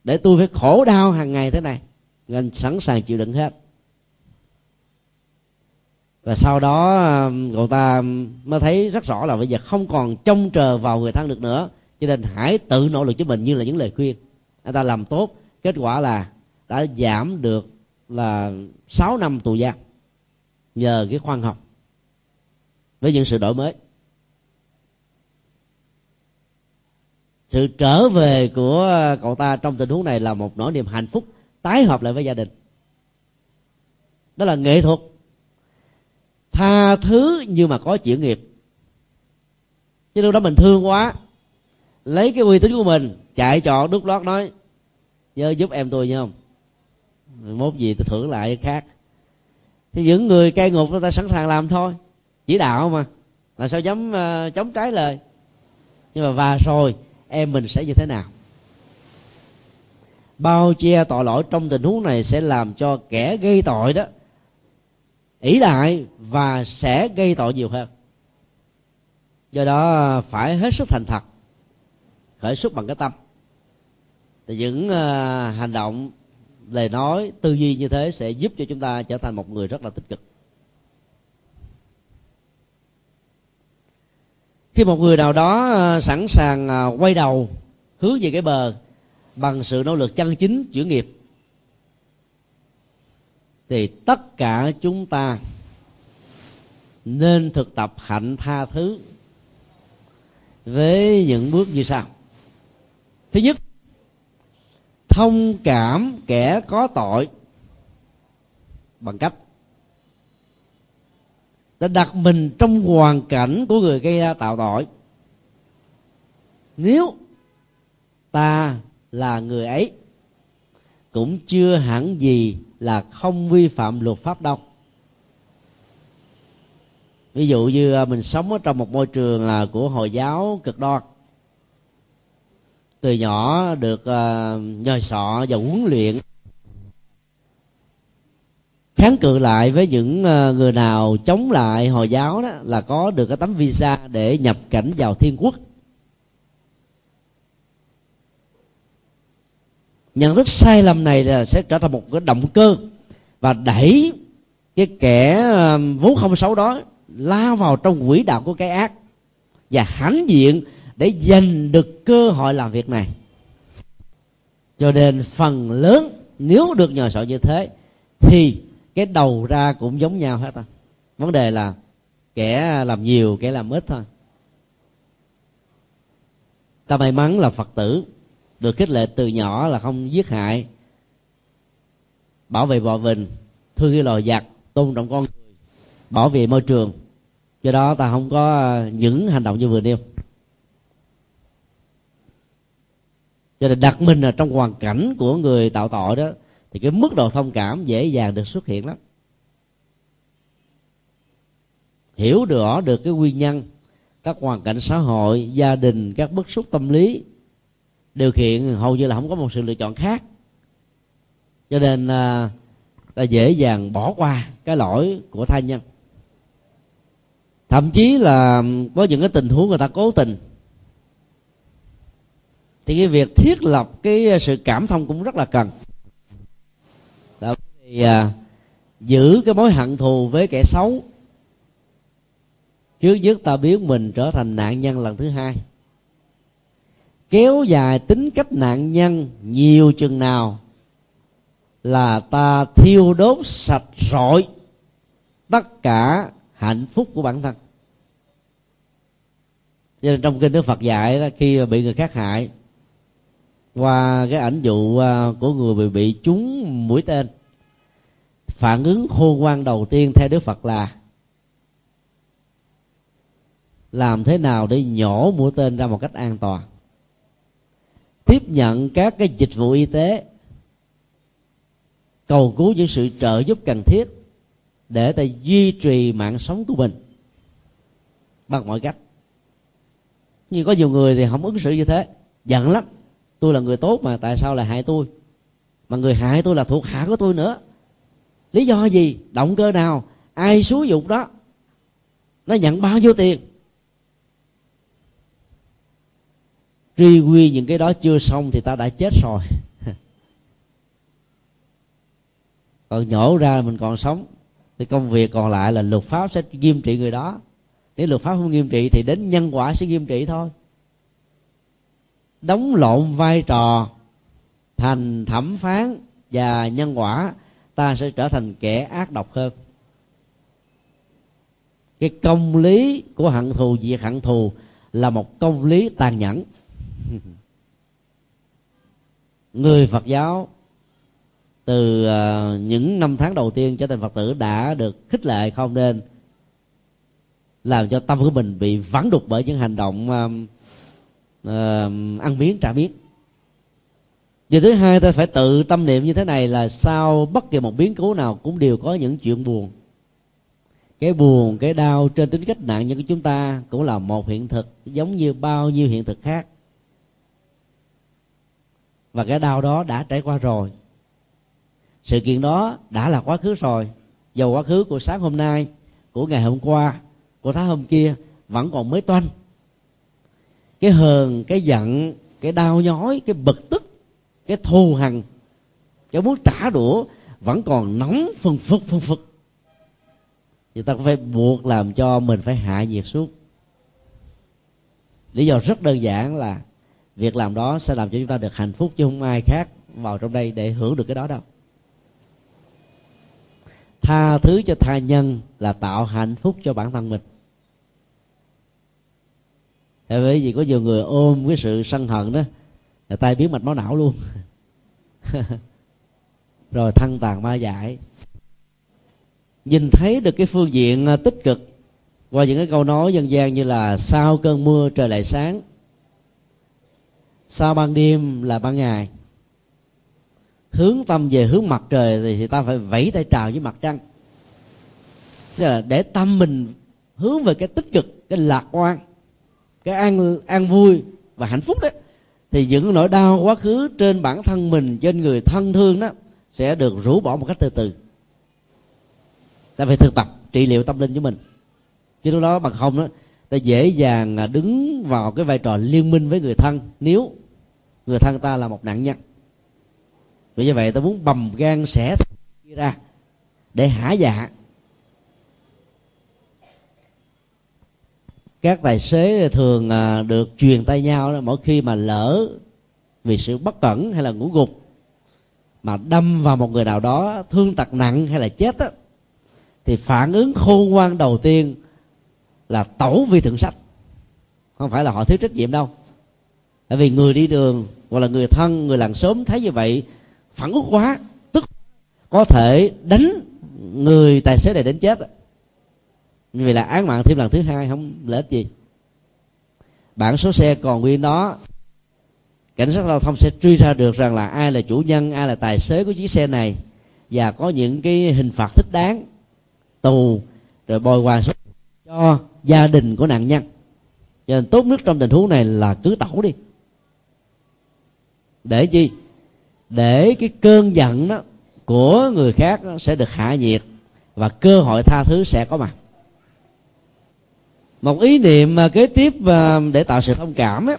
để tôi phải khổ đau hàng ngày thế này. Người anh sẵn sàng chịu đựng hết. Và sau đó à, cậu ta mới thấy rất rõ là bây giờ không còn trông chờ vào người thân được nữa cho nên hãy tự nỗ lực cho mình như là những lời khuyên. Anh ta làm tốt. Kết quả là đã giảm được là 6 năm tù giam nhờ cái khoan học. Với những sự đổi mới. Sự trở về của cậu ta trong tình huống này là một nỗi niềm hạnh phúc, tái hợp lại với gia đình. Đó là nghệ thuật. Tha thứ nhưng mà có chuyển nghiệp. Chứ lúc đó mình thương quá lấy cái uy tín của mình chạy trọn đút lót nói nhớ giúp em tôi nhớ không? Mốt gì tôi thưởng lại khác. Thì những người cai ngục người ta sẵn sàng làm thôi chỉ đạo mà. Là sao dám uh, chống trái lời? Nhưng mà và rồi em mình sẽ như thế nào? Bao che tội lỗi trong tình huống này sẽ làm cho kẻ gây tội đó ỷ lại và sẽ gây tội nhiều hơn. Do đó phải hết sức thành thật khởi xuất bằng cái tâm. Thì những uh, hành động lời nói tư duy như thế sẽ giúp cho chúng ta trở thành một người rất là tích cực. Khi một người nào đó ờ, sẵn sàng ờ, quay đầu hướng về cái bờ bằng sự nỗ lực chân chính chuyển nghiệp thì tất cả chúng ta nên thực tập hạnh tha thứ với những bước như sau thứ nhất, thông cảm kẻ có tội bằng cách đã đặt mình trong hoàn cảnh của người gây ra tạo tội. Nếu ta là người ấy, cũng chưa hẳn gì là không vi phạm luật pháp đâu. Ví dụ như à, mình sống ở trong một môi trường là của hồi giáo cực đoan từ nhỏ được uh, nhờ sọ và huấn luyện. Kháng cự lại với những uh, người nào chống lại hồi giáo đó là có được cái tấm visa để nhập cảnh vào thiên quốc. Nhận thức sai lầm này là sẽ trở thành một cái động cơ và đẩy cái kẻ ờ, vốn không xấu đó lao vào trong quỹ đạo của cái ác và hãnh diện để giành được cơ hội làm việc này. Cho nên phần lớn, nếu được nhờ sợ như thế, thì cái đầu ra cũng giống nhau hết à vấn đề là kẻ làm nhiều, kẻ làm ít thôi. Ta may mắn là phật tử được khích lệ từ nhỏ là không giết hại, bảo vệ bò vịnh thương yêu loài giặc tôn trọng con người, bảo vệ môi trường. Do đó ta không có ờ, những hành động như vừa nêu. Cho nên đặt mình ở trong hoàn cảnh của người tạo tội đó thì cái mức độ thông cảm dễ dàng được xuất hiện lắm. Hiểu rõ được cái nguyên nhân các hoàn cảnh xã hội gia đình các bức xúc tâm lý điều kiện hầu như là không có một sự lựa chọn khác. Cho nên à, ta dễ dàng bỏ qua cái lỗi của tha nhân. Thậm chí là có những cái tình huống người ta cố tình thì cái việc thiết lập cái ờ, sự cảm thông cũng rất là cần. Đó, thì à, giữ cái mối hận thù với kẻ xấu trước nhất ta biến mình trở thành nạn nhân lần thứ hai. Kéo dài tính cách nạn nhân nhiều chừng nào là ta thiêu đốt sạch rọi tất cả hạnh phúc của bản thân. Cho nên trong kinh đức phật dạy đó khi bị người khác hại qua cái ảnh dụ à, của người bị bị trúng mũi tên. Phản ứng khôn ngoan đầu tiên theo đức phật là, làm thế nào để nhổ mũi tên ra một cách an toàn? Tiếp nhận các cái dịch vụ y tế, cầu cứu những sự trợ giúp cần thiết để ta duy trì mạng sống của mình bằng mọi cách. Nhưng có nhiều người thì không ứng xử như thế, giận lắm tôi là người tốt mà, tại sao lại hại tôi? Mà người hại tôi là thuộc hạ của tôi nữa. Lý do gì? Động cơ nào? Ai xúi dục đó? Nó nhận bao nhiêu tiền? Truy quy những cái đó chưa xong thì ta đã chết rồi. Còn nhổ ra mình còn sống. Thì công việc còn lại là luật pháp sẽ nghiêm trị người đó. Nếu luật pháp không nghiêm trị thì đến nhân quả sẽ nghiêm trị thôi đóng lộn vai trò thành thẩm phán và nhân quả, ta sẽ trở thành kẻ ác độc hơn. Cái công lý của hận thù, diệt hận thù là một công lý tàn nhẫn. Người phật giáo từ ờ, những năm tháng đầu tiên trở thành phật tử đã được khích lệ không nên làm cho tâm của mình bị vắn đục bởi những hành động ăn miếng, trả miếng. Và thứ hai, ta phải tự tâm niệm như thế này là sau bất kỳ một biến cố nào cũng đều có những chuyện buồn. Cái buồn, cái đau trên tính cách nạn nhân của chúng ta cũng là một hiện thực, giống như bao nhiêu hiện thực khác. Và cái đau đó đã trải qua rồi. Sự kiện đó đã là quá khứ rồi. Dầu quá khứ của sáng hôm nay, của ngày hôm qua, của tháng hôm kia, vẫn còn mới toanh cái hờn, cái giận, cái đau nhói, cái bực tức, cái thù hằn, cái muốn trả đũa vẫn còn nóng phân phực phân phực. Thì ta phải buộc làm cho mình phải hạ nhiệt xuống. Lý do rất đơn giản là việc làm đó sẽ làm cho chúng ta được hạnh phúc chứ không ai khác vào trong đây để hưởng được cái đó đâu. Tha thứ cho tha nhân là tạo hạnh phúc cho bản thân mình bởi vì có nhiều người ôm cái sự sân hận đó là tay biến mạch máu não luôn. Rồi thân tàn ma dại. Nhìn thấy được cái phương diện à, tích cực qua những cái câu nói dân gian như là sau cơn mưa trời lại sáng sau ban đêm là ban ngày. Hướng tâm về hướng mặt trời thì, thì ta phải vẫy tay chào với mặt trăng. Tức là để tâm mình hướng về cái tích cực cái lạc quan cái an an vui và hạnh phúc đấy, thì những nỗi đau quá khứ trên bản thân mình, trên người thân thương đó, sẽ được rũ bỏ một cách từ từ. Ta phải thực tập trị liệu tâm linh của mình. Chứ lúc đó bằng không đó, ta dễ dàng đứng vào cái vai trò liên minh với người thân. Nếu người thân ta là một nạn nhân. Vì như vậy ta muốn bầm gan xẻ ra để hả dạ các tài xế thường à, được truyền tay nhau mỗi khi mà lỡ vì sự bất cẩn hay là ngủ gục mà đâm vào một người nào đó thương tật nặng hay là chết đó, thì phản ứng khôn ngoan đầu tiên là tẩu vi thượng sách. Không phải là họ thiếu trách nhiệm đâu. Tại vì người đi đường hoặc là người thân người làng sớm thấy như vậy phản ứng quá tức có thể đánh người tài xế này đến chết như vậy là án mạng thêm lần thứ hai không lợi ích gì. Bản số xe còn nguyên đó, cảnh sát giao thông sẽ truy ra được rằng là ai là chủ nhân, ai là tài xế của chiếc xe này. Và có những cái hình phạt thích đáng, tù, rồi bồi hoàn số cho gia đình của nạn nhân. Cho nên tốt nhất trong tình huống này là cứ tẩu đi. Để chi? Để cái cơn giận đó của người khác sẽ được hạ nhiệt và cơ hội tha thứ sẽ có mặt một ý niệm à, kế tiếp à, để tạo sự thông cảm đó,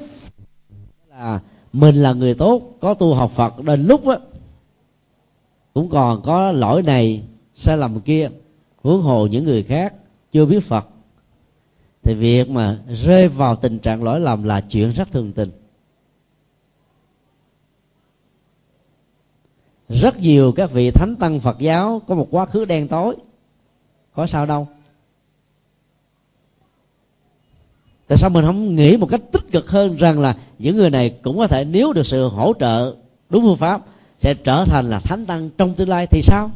là mình là người tốt có tu học phật đến lúc đó, cũng còn có lỗi này sai lầm kia huống hồ những người khác chưa biết phật. Thì việc mà rơi vào tình trạng lỗi lầm là chuyện rất thường tình. Rất nhiều các vị thánh tăng phật giáo có một quá khứ đen tối. Có sao đâu. Tại sao mình không nghĩ một cách tích cực hơn rằng là những người này cũng có thể nếu được sự hỗ trợ đúng phương pháp sẽ trở thành là thánh tăng trong tương lai thì sao?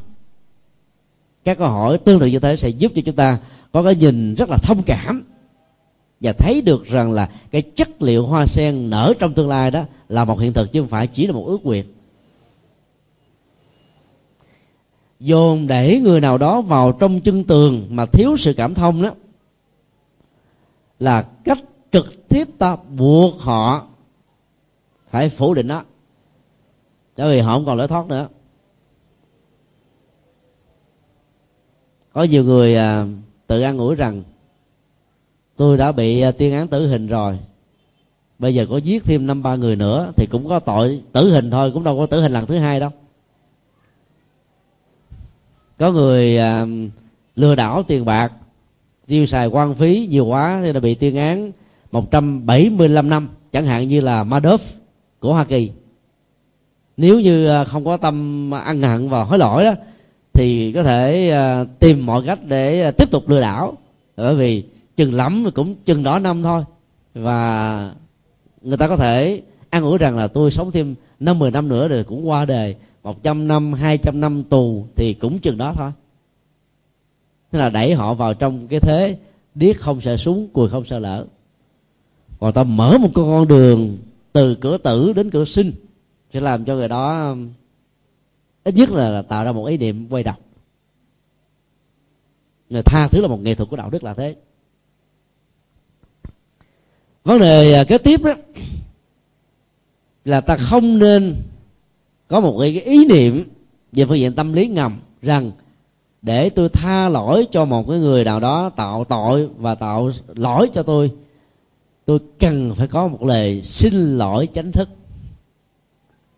Các câu hỏi tương tự như thế sẽ giúp cho chúng ta có cái nhìn rất là thông cảm và thấy được rằng là cái chất liệu hoa sen nở trong tương lai đó là một hiện thực chứ không phải chỉ là một ước nguyện. Dồn để người nào đó vào trong chân tường mà thiếu sự cảm thông đó là cách trực tiếp ta buộc họ phải phủ định đó. Bởi vì họ không còn lối thoát nữa. Có nhiều người à, tự an ủi rằng tôi đã bị à, tuyên án tử hình rồi. Bây giờ có giết thêm năm ba người nữa thì cũng có tội tử hình thôi cũng đâu có tử hình lần thứ hai đâu. Có người à, lừa đảo tiền bạc tiêu xài quan phí nhiều quá thì đã bị tuyên án 175 năm, chẳng hạn như là Madoff của Hoa Kỳ. Nếu như à, không có tâm ăn hận và hối lỗi đó, thì có thể à, tìm mọi cách để à, tiếp tục lừa đảo. Bởi vì chừng lắm cũng chừng đó năm thôi. Và người ta có thể ăn ủi rằng là tôi sống thêm năm mười năm nữa rồi cũng qua đời. Một trăm năm, hai trăm năm tù thì cũng chừng đó thôi thế là đẩy họ vào trong cái thế điếc không sợ súng cùi không sợ lỡ còn ta mở một con đường từ cửa tử đến cửa sinh sẽ làm cho người đó um, ít nhất là, là tạo ra một ý niệm quay đầu. Người tha thứ là một nghệ thuật của đạo đức là thế. Vấn đề à, kế tiếp đó là ta không nên có một cái ý niệm về phương diện tâm lý ngầm rằng để tôi tha lỗi cho một cái người nào đó tạo tội và tạo lỗi cho tôi tôi cần phải có một lời xin lỗi chánh thức.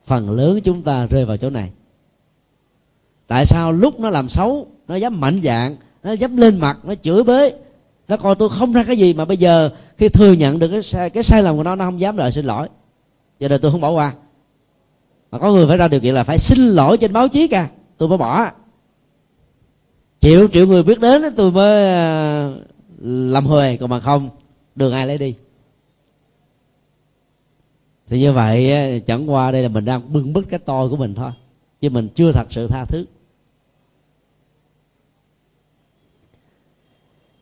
Phần lớn chúng ta rơi vào chỗ này. Tại sao lúc nó làm xấu nó dám mạnh dạng nó dám lên mặt nó chửi bới nó coi tôi không ra cái gì mà bây giờ khi thừa nhận được cái sai, cái sai lầm của nó nó không dám lời xin lỗi. Cho nên tôi không bỏ qua. Mà có người phải ra điều kiện là phải xin lỗi trên báo chí cả tôi mới bỏ triệu triệu người biết đến tôi mới à, làm huề, còn mà không, đường ai lấy đi. Thì như vậy chẳng qua đây là mình đang bưng bít cái tôi của mình thôi, chứ mình chưa thật sự tha thứ.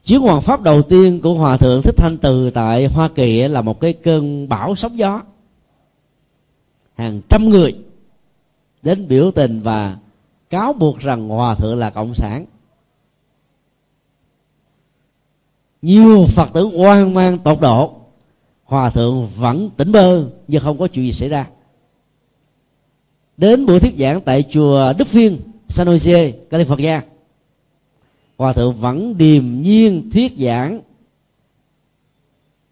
Chuyến hoàng pháp đầu tiên của hòa thượng thích thanh từ tại hoa kỳ là một cái cơn bão sóng gió. Hàng trăm người đến biểu tình và cáo buộc rằng hòa thượng là cộng sản. Nhiều phật tử hoang mang tột độ, hòa thượng vẫn tỉnh bơ nhưng không có chuyện gì xảy ra. Đến buổi thuyết giảng tại chùa đức phiên san jose, california, hòa thượng vẫn điềm nhiên thuyết giảng.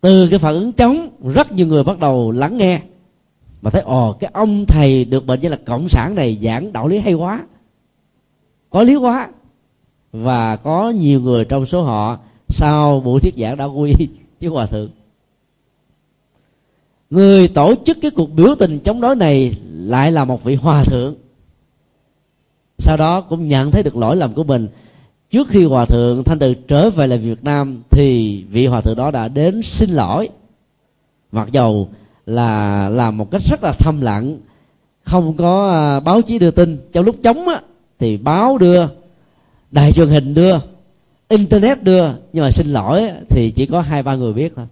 Từ cái phản ứng chống rất nhiều người bắt đầu lắng nghe, mà thấy, ồ, cái ông thầy được bệnh như là cộng sản này giảng đạo lý hay quá, có lý quá. Và có nhiều người trong số họ sau buổi thuyết giảng đã quy với hòa thượng? Người tổ chức cái cuộc biểu tình chống đối này lại là một vị hòa thượng. Sau đó cũng nhận thấy được lỗi lầm của mình. Trước khi hòa thượng thanh từ trở về lại việt nam thì vị hòa thượng đó đã đến xin lỗi. Mặc dầu là làm một cách rất là thâm lặng không có à, báo chí đưa tin. Trong lúc chống á, thì báo đưa đài truyền hình đưa internet đưa, nhưng mà xin lỗi thì chỉ có hai, ba người biết thôi.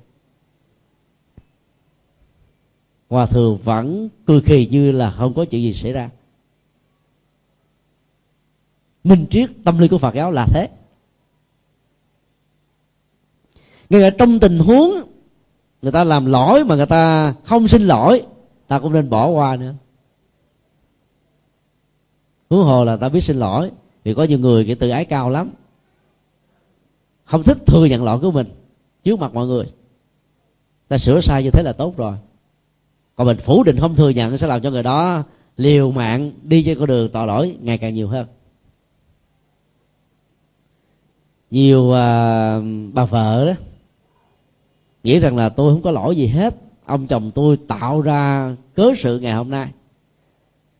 Hòa thượng vẫn cười khì như là không có chuyện gì xảy ra. Minh triết tâm lý của phật giáo là thế. Ngay cả trong tình huống người ta làm lỗi mà người ta không xin lỗi, ta cũng nên bỏ qua nữa. Huống hồ là ta biết xin lỗi vì có nhiều người cái tự ái cao lắm không thích thừa nhận lỗi của mình. Trước mặt mọi người. Ta sửa sai như thế là tốt rồi. Còn mình phủ định không thừa nhận sẽ làm cho người đó liều mạng đi trên con đường tội lỗi ngày càng nhiều hơn. Nhiều à, bà vợ đó nghĩ rằng là tôi không có lỗi gì hết. Ông chồng tôi tạo ra cớ sự ngày hôm nay.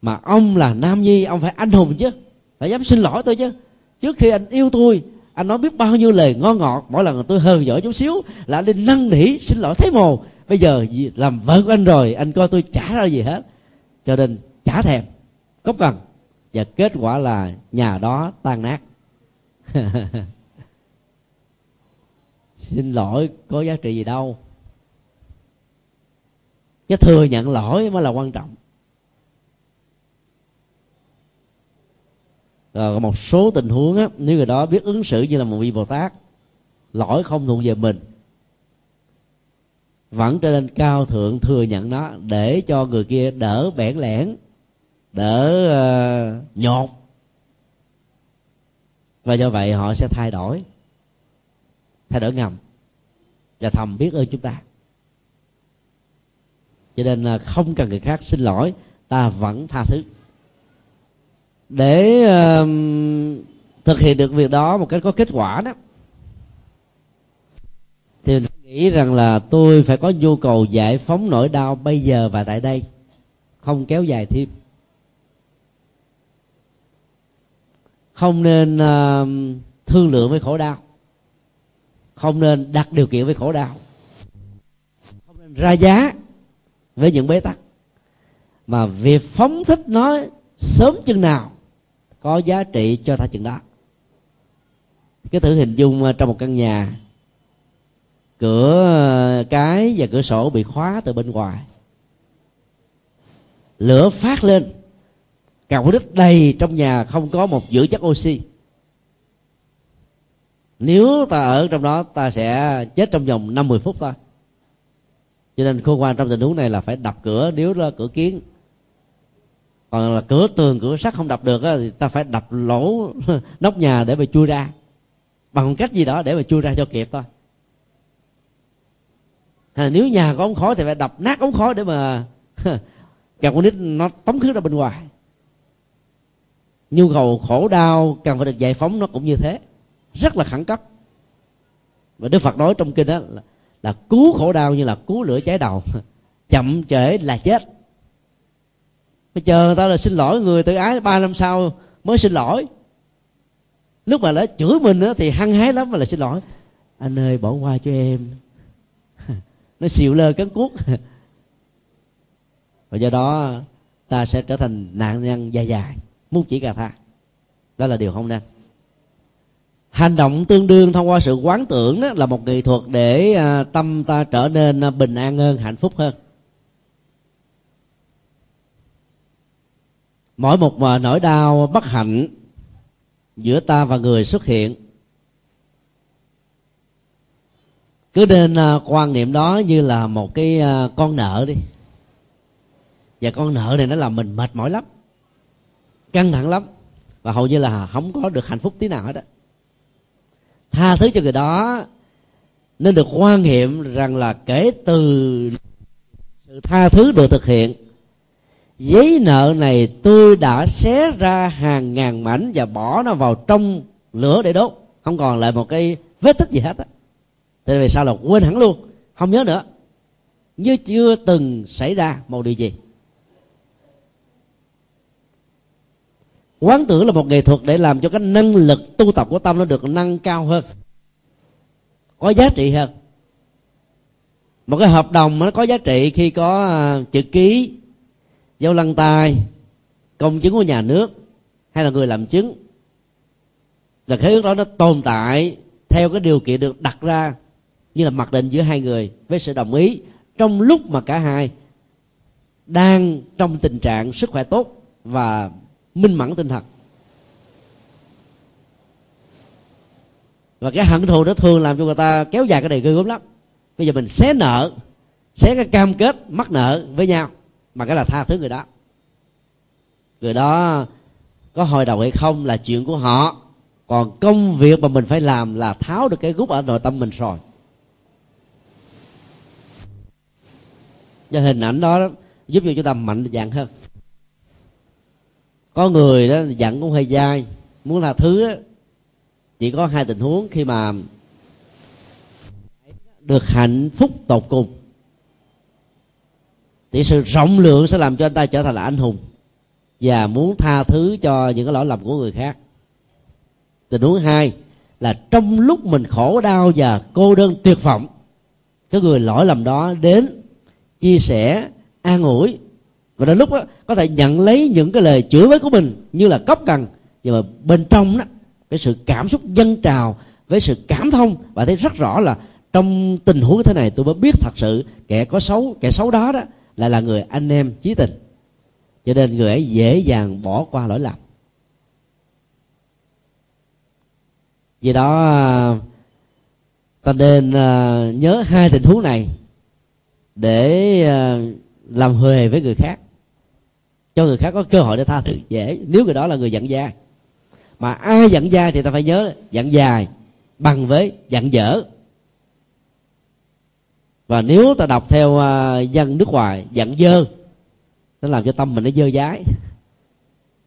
Mà ông là nam nhi ông phải anh hùng chứ. Phải dám xin lỗi tôi chứ. Trước khi anh yêu tôi anh nói biết bao nhiêu lời ngon ngọt, mỗi lần tôi hờn giỏi chút xíu là anh đi năn nỉ, xin lỗi thấy mồ. Bây giờ làm vợ của anh rồi, anh coi tôi trả ra gì hết. Cho nên trả thèm có cần và kết quả là nhà đó tan nát. Xin lỗi, có giá trị gì đâu. Cái thừa nhận lỗi mới là quan trọng. Rồi một số tình huống á nếu người đó biết ứng xử như là một vị bồ tát lỗi không thuộc về mình vẫn trở nên cao thượng thừa nhận nó để cho người kia đỡ bẽn lẽn đỡ uh, nhột. Và do vậy họ sẽ thay đổi thay đổi ngầm và thầm biết ơn chúng ta. Cho nên là không cần người khác xin lỗi ta vẫn tha thứ để uh, thực hiện được việc đó một cách có kết quả đó. Thì mình nghĩ rằng là tôi phải có nhu cầu giải phóng nỗi đau bây giờ và tại đây. Không kéo dài thêm. Không nên uh, thương lượng với khổ đau. Không nên đặt điều kiện với khổ đau. Không nên ra giá với những bế tắc. Mà việc phóng thích nó sớm chừng nào có giá trị cho ta chừng đó. Cái thử hình dung ờ, trong một căn nhà, cửa ờ, cái và cửa sổ bị khóa từ bên ngoài. Lửa phát lên, cào đất đầy trong nhà, không có một giữ chất oxy. Nếu ta ở trong đó, ta sẽ chết trong vòng 50 phút thôi. Cho nên khô quan trong tình huống này là phải đập cửa nếu là cửa kiến còn là cửa tường cửa sắt không đập được thì ta phải đập lỗ nóc nhà để mà chui ra. Bằng cách gì đó để mà chui ra cho kịp thôi. À, nếu nhà có ống khói thì phải đập nát ống khói để mà kẹo con nít nó tống khứ ra bên ngoài. Nhu cầu khổ đau cần phải được giải phóng nó cũng như thế. Rất là khẩn cấp. Và đức phật nói trong kinh đó là, là cứu khổ đau như là cứu lửa cháy đầu. Chậm trễ là chết mà chờ người ta là xin lỗi người tự ái ba năm sau mới xin lỗi. Lúc mà đã chửi mình đó, thì hăng hái lắm mà là xin lỗi. Anh ơi bỏ qua cho em. Nó xịu lơ cắn cuốc. Và do đó ta sẽ trở thành nạn nhân dài dài. Muốn chỉ cà tha. Đó là điều không nên. Hành động tương đương thông qua sự quán tưởng đó là một nghệ thuật để à, tâm ta trở nên à, bình an hơn hạnh phúc hơn. Mỗi một mà nỗi đau bất hạnh giữa ta và người xuất hiện. Cứ nên à, quan niệm đó như là một cái à, con nợ đi. Và con nợ này nó làm mình mệt mỏi lắm, căng thẳng lắm, và hầu như là không có được hạnh phúc tí nào hết á. Tha thứ cho người đó, nên được quan niệm rằng là kể từ sự tha thứ được thực hiện giấy nợ này tôi đã xé ra hàng ngàn mảnh và bỏ nó vào trong lửa để đốt. Không còn lại một cái vết tích gì hết á. Thì về sau là quên hẳn luôn, không nhớ nữa. Như chưa từng xảy ra một điều gì. Quán tưởng là một nghệ thuật để làm cho cái năng lực tu tập của tâm nó được nâng cao hơn, có giá trị hơn. Một cái hợp đồng nó có giá trị khi có à, chữ ký dấu lăng tay công chứng của nhà nước hay là người làm chứng. Là khế ước đó nó tồn tại theo cái điều kiện được đặt ra như là mặc định giữa hai người với sự đồng ý trong lúc mà cả hai đang trong tình trạng sức khỏe tốt và minh mẫn tinh thần. Và cái hận thù đó thường làm cho người ta kéo dài cái này ghê gớm lắm. Bây giờ mình xé nợ, xé cái cam kết mắc nợ với nhau mà cái là tha thứ người đó. Người đó có hồi đầu hay không là chuyện của họ. Còn công việc mà mình phải làm là tháo được cái gút ở nội tâm mình rồi. Cho hình ảnh đó giúp cho chúng ta mạnh dạng hơn. Có người đó giận cũng hơi dai, muốn tha thứ chỉ có hai tình huống khi mà được hạnh phúc tột cùng thì sự rộng lượng sẽ làm cho anh ta trở thành là anh hùng và muốn tha thứ cho những cái lỗi lầm của người khác. Tình huống hai là trong lúc mình khổ đau và cô đơn tuyệt vọng cái người lỗi lầm đó đến chia sẻ an ủi và đến lúc đó, có thể nhận lấy những cái lời chửi với của mình như là cốc cần nhưng mà bên trong đó cái sự cảm xúc dân trào với sự cảm thông và thấy rất rõ là trong tình huống thế này tôi mới biết thật sự kẻ có xấu kẻ xấu đó đó lại là người anh em chí tình. Cho nên người ấy dễ dàng bỏ qua lỗi lầm. Vì đó, ta nên à, nhớ hai tình huống này để à, làm huề với người khác. Cho người khác có cơ hội để tha thứ dễ. Nếu người đó là người giận dai. Mà ai giận dai thì ta phải nhớ giận dài bằng với giận dở và nếu ta đọc theo uh, dân nước ngoài giận dơ nó làm cho tâm mình nó dơ dái.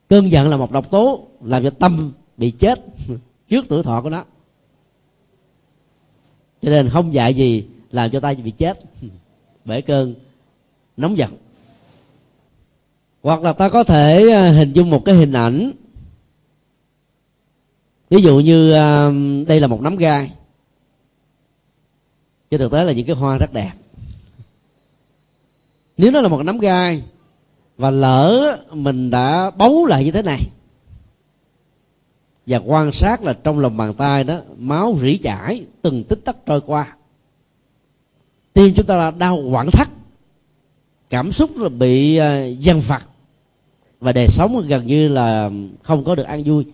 Cơn giận là một độc tố làm cho tâm bị chết trước tuổi thọ của nó. Cho nên không dạy gì làm cho ta bị chết bởi cơn nóng giận. Hoặc là ta có thể à, hình dung một cái hình ảnh. Ví dụ như à, đây là một nắm gai chứ thực tế là những cái hoa rất đẹp. Nếu nó là một nắm gai và lỡ mình đã bấu lại như thế này, và quan sát là trong lòng bàn tay đó, máu rỉ chảy từng tích tắc trôi qua, tim chúng ta là đau quặn thắt, cảm xúc là bị à, dằn vặt, và đời sống gần như là không có được an vui.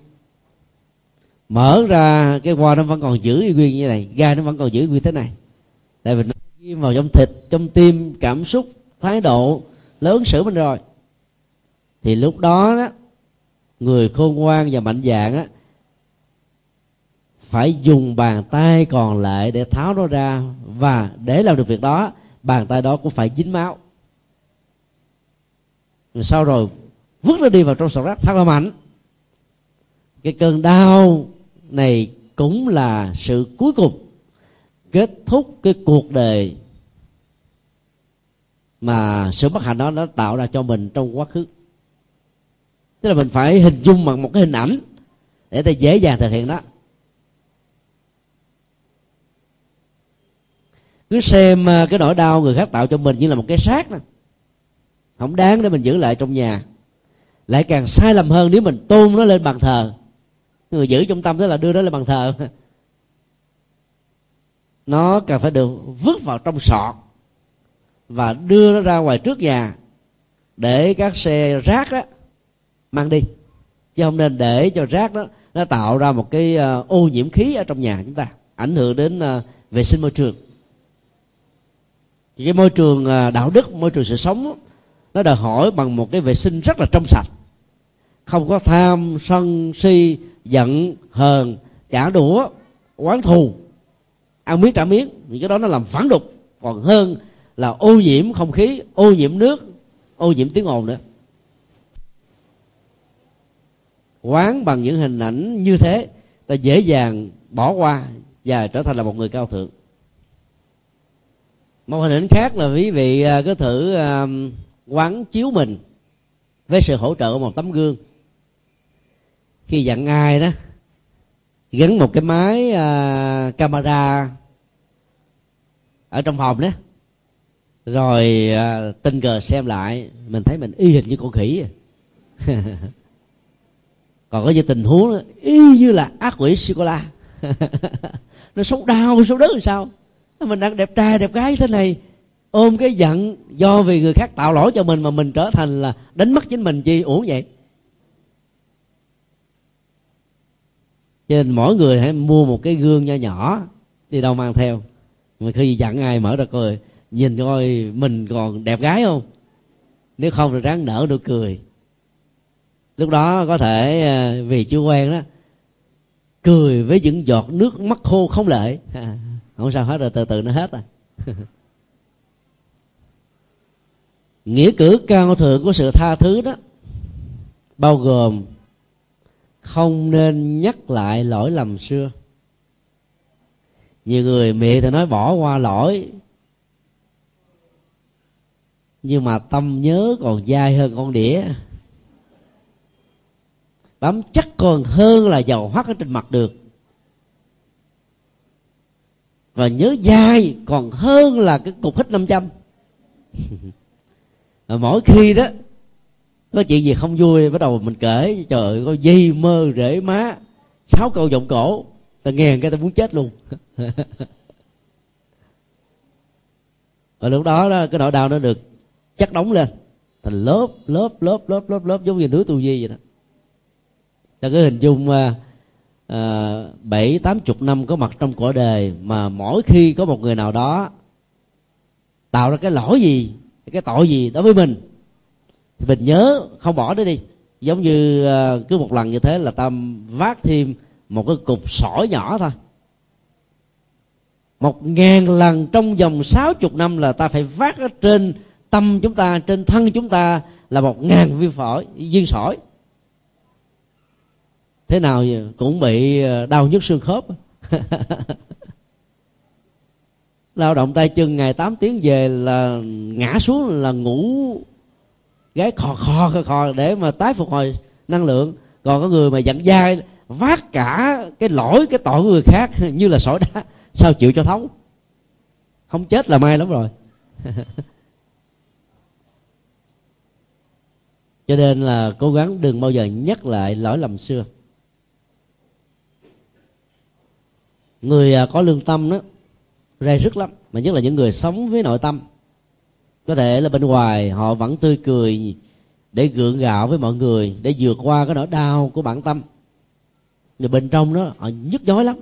Mở ra cái hoa nó vẫn còn giữ nguyên như này, gai nó vẫn còn giữ nguyên thế này tại vì nó ghi vào trong thịt, trong tim, cảm xúc, thái độ lớn xử mình rồi. Thì lúc đó đó, người khôn ngoan và mạnh dạng á, phải dùng bàn tay còn lại để tháo nó ra và để làm được việc đó, bàn tay đó cũng phải dính máu. Rồi sau rồi vứt nó đi vào trong sọt rác, thật là mạnh. Cái cơn đau này cũng là sự cuối cùng kết thúc cái cuộc đời mà sự bất hạnh đó nó tạo ra cho mình trong quá khứ. Tức là mình phải hình dung bằng một cái hình ảnh để ta dễ dàng thực hiện đó. Cứ xem à, cái nỗi đau người khác tạo cho mình như là một cái xác đó không đáng để mình giữ lại trong nhà. Lại càng sai lầm hơn nếu mình tôn nó lên bàn thờ. Người giữ trong tâm tức là đưa nó lên bàn thờ. nó cần phải được vứt vào trong sọt và đưa nó ra ngoài trước nhà để các xe rác đó mang đi. Chứ không nên để cho rác đó, nó tạo ra một cái ờ, ô nhiễm khí ở trong nhà chúng ta, ảnh hưởng đến ờ, vệ sinh môi trường. Thì cái môi trường ờ, đạo đức, môi trường sự sống nó đòi hỏi bằng một cái vệ sinh rất là trong sạch. Không có tham sân si, giận, hờn, trả đũa, oán thù ăn miếng trả miếng thì cái đó nó làm phản đục. Còn hơn là ô nhiễm không khí, ô nhiễm nước, ô nhiễm tiếng ồn nữa. Quán bằng những hình ảnh như thế, ta dễ dàng bỏ qua và trở thành là một người cao thượng. Một hình ảnh khác là quý vị à, cứ thử à, quán chiếu mình với sự hỗ trợ của một tấm gương. Khi dặn ai đó gắn một cái máy uh, camera ở trong phòng đó. Rồi uh, tình cờ xem lại mình thấy mình y hình như con khỉ. Còn có những tình huống đó, y như là ác quỷ sô cô la. Nó sống đau sống đớn làm sao? Mình đang đẹp trai đẹp gái thế này ôm cái giận do vì người khác tạo lỗi cho mình mà mình trở thành là đánh mất chính mình chi uổng vậy. Cho nên mỗi người hãy mua một cái gương nho nhỏ đi đâu mang theo. Mà khi dặn ai mở ra coi, nhìn coi mình còn đẹp gái không? Nếu không thì ráng nở nụ cười. Lúc đó có thể à, vì chưa quen đó, cười với những giọt nước mắt khô không lệ. Không sao hết rồi, từ từ nó hết rồi. Nghĩa cử cao thượng của sự tha thứ đó bao gồm không nên nhắc lại lỗi lầm xưa. Nhiều người miệng thì nói bỏ qua lỗi. Nhưng mà tâm nhớ còn dai hơn con đĩa. Bám chắc còn hơn là dầu hoắt ở trên mặt được. Và nhớ dai còn hơn là cái cục hít 500 trăm. mỗi khi đó có chuyện gì không vui bắt đầu mình kể. Trời ơi có dây mơ rễ má. Sáu câu giọng cổ. Ta nghe cái ta muốn chết luôn. Và lúc đó, đó cái nỗi đau nó được chắc đóng lên. Thành lớp lớp lớp lớp lớp lớp giống như núi tu di vậy đó. Ta cứ hình dung à, à, bảy tám chục năm có mặt trong cõi đời mà mỗi khi có một người nào đó tạo ra cái lỗi gì cái tội gì đối với mình mình nhớ, không bỏ nó đi. Giống như ờ, cứ một lần như thế là ta vác thêm một cái cục sỏi nhỏ thôi. Một ngàn lần trong vòng sáu chục năm là ta phải vác ở trên tâm chúng ta, trên thân chúng ta là một ngàn viên phổi, viên sỏi. Thế nào cũng bị ờ, đau nhức xương khớp. Lao động tay chân ngày 8 tiếng về là ngã xuống là ngủ gái khò khò khò khò để mà tái phục hồi năng lượng. Còn có người mà giận dai, vác cả cái lỗi, cái tội của người khác như là sỏi đá, sao chịu cho thấu? Không chết là may lắm rồi. Cho nên là cố gắng đừng bao giờ nhắc lại lỗi lầm xưa. Người à, có lương tâm đó rè rứt lắm, mà nhất là những người sống với nội tâm có thể là bên ngoài họ vẫn tươi cười để gượng gạo với mọi người để vượt qua cái nỗi đau của bản tâm. Nhưng bên trong đó họ nhức nhói lắm.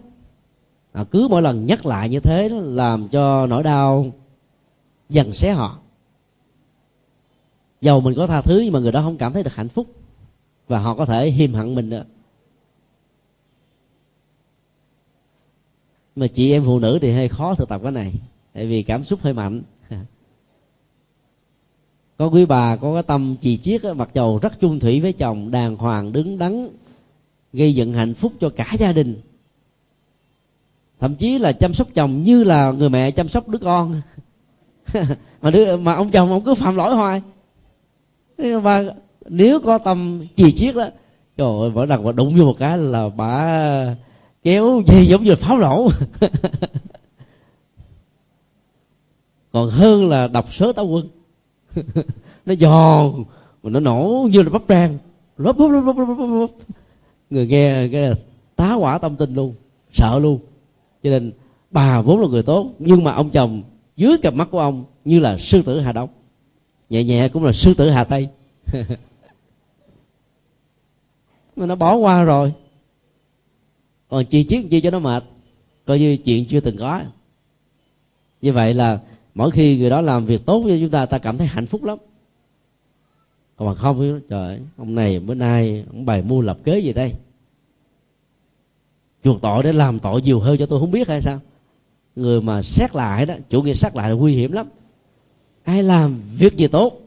Họ cứ mỗi lần nhắc lại như thế đó, làm cho nỗi đau dần xé họ. Dầu mình có tha thứ nhưng mà người đó không cảm thấy được hạnh phúc. Và họ có thể hiềm hận mình nữa. Mà chị em phụ nữ thì hơi khó thực tập cái này tại vì cảm xúc hơi mạnh có quý bà có cái tâm trì chiết mặc dầu rất chung thủy với chồng, đàng hoàng, đứng đắn, gây dựng hạnh phúc cho cả gia đình. Thậm chí là chăm sóc chồng như là người mẹ chăm sóc đứa con. Mà đứa, mà ông chồng ông cứ phạm lỗi hoài. Và nếu có tâm trì chiết đó trời ơi mỗi lần mà đụng vô một cái là bà kéo dây giống như pháo nổ. Còn hơn là đọc sớ táo quân. nó giòn, mà nó nổ như là bắp rang. Lốp lốp lốp lốp lốp người nghe cái tá quả tâm tình luôn, sợ luôn. Cho nên bà vốn là người tốt, nhưng mà ông chồng dưới cặp mắt của ông như là sư tử hà đông. Nhẹ nhẹ cũng là sư tử hà tây. Mà nó bỏ qua rồi. Còn chi chiết chi cho nó mệt? Coi như chuyện chưa từng có. Như vậy là mỗi khi người đó làm việc tốt cho chúng ta ta cảm thấy hạnh phúc lắm. Còn mà không, trời ông này bữa nay, ông bày mưu lập kế gì đây? Chuộc tội để làm tội nhiều hơn cho tôi không biết hay sao? Người mà xét lại đó, chủ nghĩa xét lại là nguy hiểm lắm. Ai làm việc gì tốt,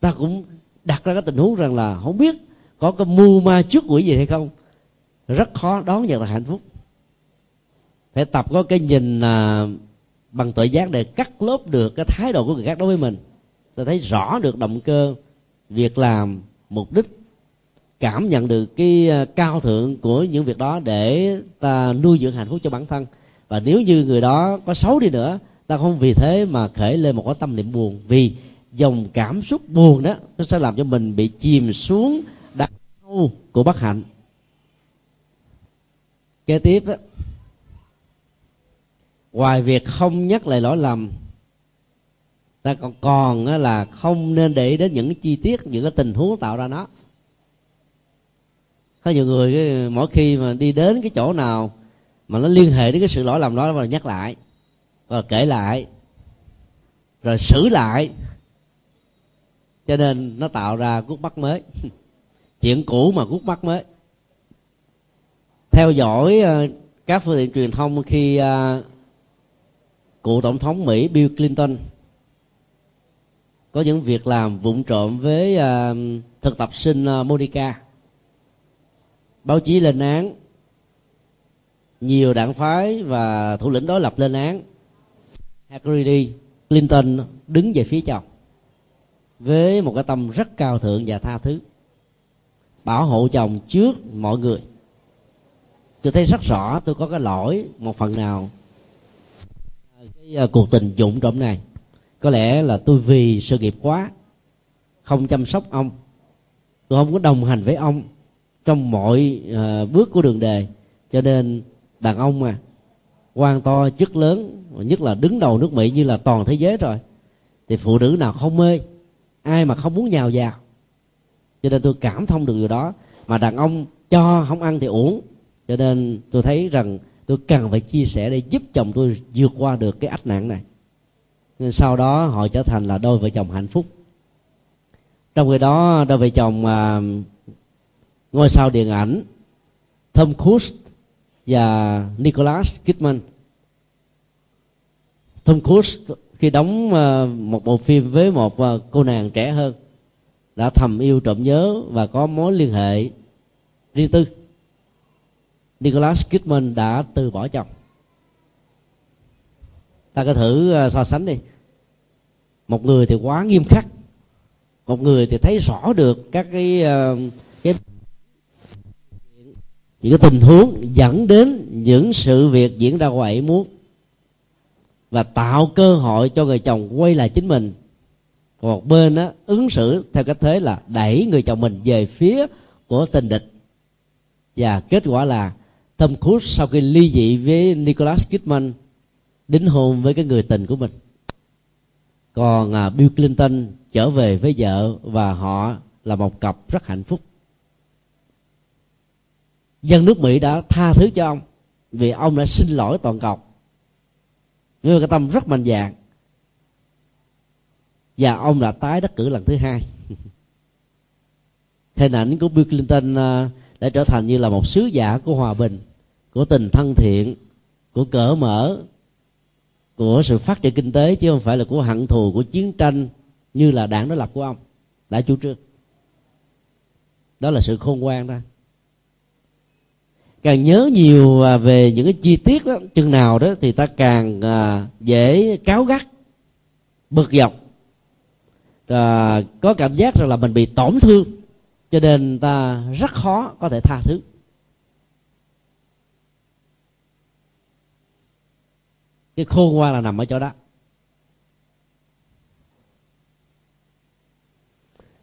ta cũng đặt ra cái tình huống rằng là không biết có cái mưu ma trước quỷ gì hay không. Rất khó đón nhận là hạnh phúc. Phải tập có cái nhìn là bằng tội giác để cắt lớp được cái thái độ của người khác đối với mình. Ta thấy rõ được động cơ việc làm mục đích cảm nhận được cái ờ, cao thượng của những việc đó để ta nuôi dưỡng hạnh phúc cho bản thân. Và nếu như người đó có xấu đi nữa ta không vì thế mà khởi lên một cái tâm niệm buồn. Vì dòng cảm xúc buồn đó nó sẽ làm cho mình bị chìm xuống đau sâu của bất hạnh. Kế tiếp đó, ngoài việc không nhắc lại lỗi lầm, ta còn còn là không nên để ý đến những chi tiết, những cái tình huống tạo ra nó. Có nhiều người mỗi khi mà đi đến cái chỗ nào mà nó liên hệ đến cái sự lỗi lầm đó mà nhắc lại, và kể lại, rồi xử lại. Cho nên nó tạo ra gút mắt mới. Chuyện cũ mà gút mắt mới. Theo dõi ờ, các phương tiện truyền thông khi ờ, cựu tổng thống mỹ bill clinton có những việc làm vụng trộm với uh, thực tập sinh uh, monica. Báo chí lên án. Nhiều đảng phái và thủ lĩnh đối lập lên án. Hillary Clinton đứng về phía chồng với một cái tâm rất cao thượng và tha thứ. Bảo hộ chồng trước mọi người. Tôi thấy rất rõ tôi có cái lỗi một phần nào cái uh, cuộc tình dụng trộm này. Có lẽ là tôi vì sự nghiệp quá không chăm sóc ông. Tôi không có đồng hành với ông trong mọi uh, bước của đường đề. Cho nên đàn ông mà quan to chức lớn nhất là đứng đầu nước mỹ như là toàn thế giới rồi thì phụ nữ nào không mê ai mà không muốn nhào vào. Cho nên tôi cảm thông được điều đó. Mà đàn ông cho không ăn thì uống. Cho nên tôi thấy rằng tôi cần phải chia sẻ để giúp chồng tôi vượt qua được cái ách nạn này. Nên sau đó họ trở thành là đôi vợ chồng hạnh phúc. Trong khi đó đôi vợ chồng à, ngôi sao điện ảnh Tom Cruise và Nicholas Kidman. Tom Cruise khi đóng à, một bộ phim với một à, cô nàng trẻ hơn đã thầm yêu trộm nhớ và có mối liên hệ riêng tư. Nicholas Kidman đã từ bỏ chồng. Ta có thử ờ, so sánh đi. Một người thì quá nghiêm khắc một người thì thấy rõ được các cái ờ, cái những cái tình huống dẫn đến những sự việc diễn ra ngoài ý muốn và tạo cơ hội cho người chồng quay lại chính mình. Còn một bên đó, ứng xử theo cách thế là đẩy người chồng mình về phía của tình địch. Và kết quả là Tom Cruise sau khi ly dị với Nicholas Kidman đính hôn với cái người tình của mình. Còn à, Bill Clinton trở về với vợ và họ là một cặp rất hạnh phúc. Dân nước mỹ đã tha thứ cho ông vì ông đã xin lỗi toàn cầu với cái tâm rất mạnh dạn. Và ông đã tái đắc cử lần thứ hai. Hình ảnh của Bill Clinton à, để trở thành như là một sứ giả của hòa bình của tình thân thiện của cởi mở của sự phát triển kinh tế chứ không phải là của hận thù của chiến tranh như là đảng đối lập của ông đã chủ trương. Đó là sự khôn ngoan đó càng nhớ nhiều à, về những cái chi tiết đó, chừng nào đó thì ta càng à, dễ cáo gắt bực dọc. Và có cảm giác rằng là mình bị tổn thương cho nên ta rất khó có thể tha thứ. Cái khôn ngoan là nằm ở chỗ đó.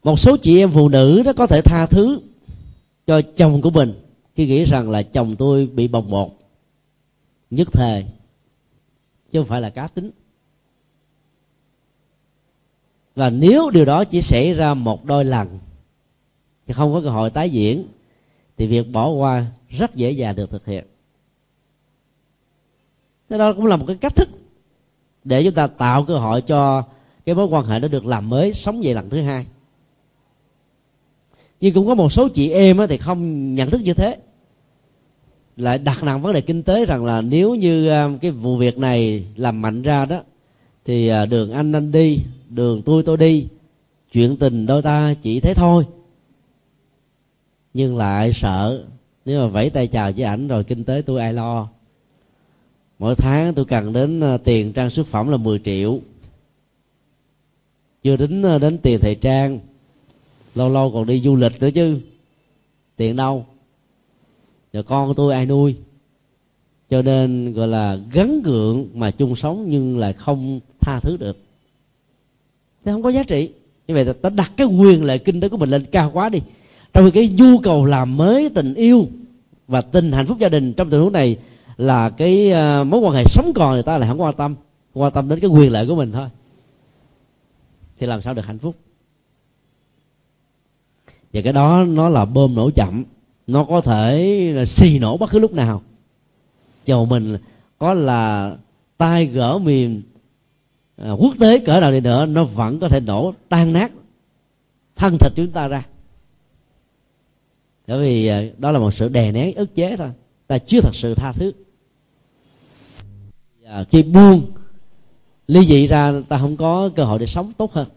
Một số chị em phụ nữ đó có thể tha thứ cho chồng của mình khi nghĩ rằng là chồng tôi bị bồng bột nhất thời chứ không phải là cá tính. Và nếu điều đó chỉ xảy ra một đôi lần thì không có cơ hội tái diễn, thì việc bỏ qua rất dễ dàng được thực hiện. Thế đó cũng là một cái cách thức để chúng ta tạo cơ hội cho cái mối quan hệ nó được làm mới, sống dậy lần thứ hai. Nhưng cũng có một số chị em thì không nhận thức như thế. Lại đặt nặng vấn đề kinh tế rằng là nếu như à, cái vụ việc này làm mạnh ra đó, thì à, đường anh anh đi, đường tôi tôi đi, chuyện tình đôi ta chỉ thế thôi nhưng lại sợ, nếu mà vẫy tay chào với ảnh rồi kinh tế tôi ai lo. Mỗi tháng tôi cần đến ờ, tiền trang sức phẩm là 10 triệu. Chưa đến ờ, đến tiền thời trang, lâu lâu còn đi du lịch nữa chứ. Tiền đâu? Rồi con của tôi ai nuôi. Cho nên, gọi là, gắn gượng mà chung sống nhưng lại không tha thứ được. Thế không có giá trị. Như vậy ta đặt cái quyền lợi kinh tế của mình lên cao quá đi trong khi cái nhu cầu làm mới tình yêu và tình hạnh phúc gia đình trong tình huống này là cái ờ, mối quan hệ sống còn người ta lại không quan tâm. Quan tâm đến cái quyền lợi của mình thôi. Thì làm sao được hạnh phúc? Và cái đó nó là bơm nổ chậm. Nó có thể là xì nổ bất cứ lúc nào. Dầu mình có là tai gỡ miền à, ờ, quốc tế cỡ nào đi nữa nó vẫn có thể nổ tan nát thân thịt chúng ta ra bởi vì ờ, đó là một sự đè nén ức chế thôi. Ta chưa thật sự tha thứ. À, khi buông ly dị ra ta không có cơ hội để sống tốt hơn.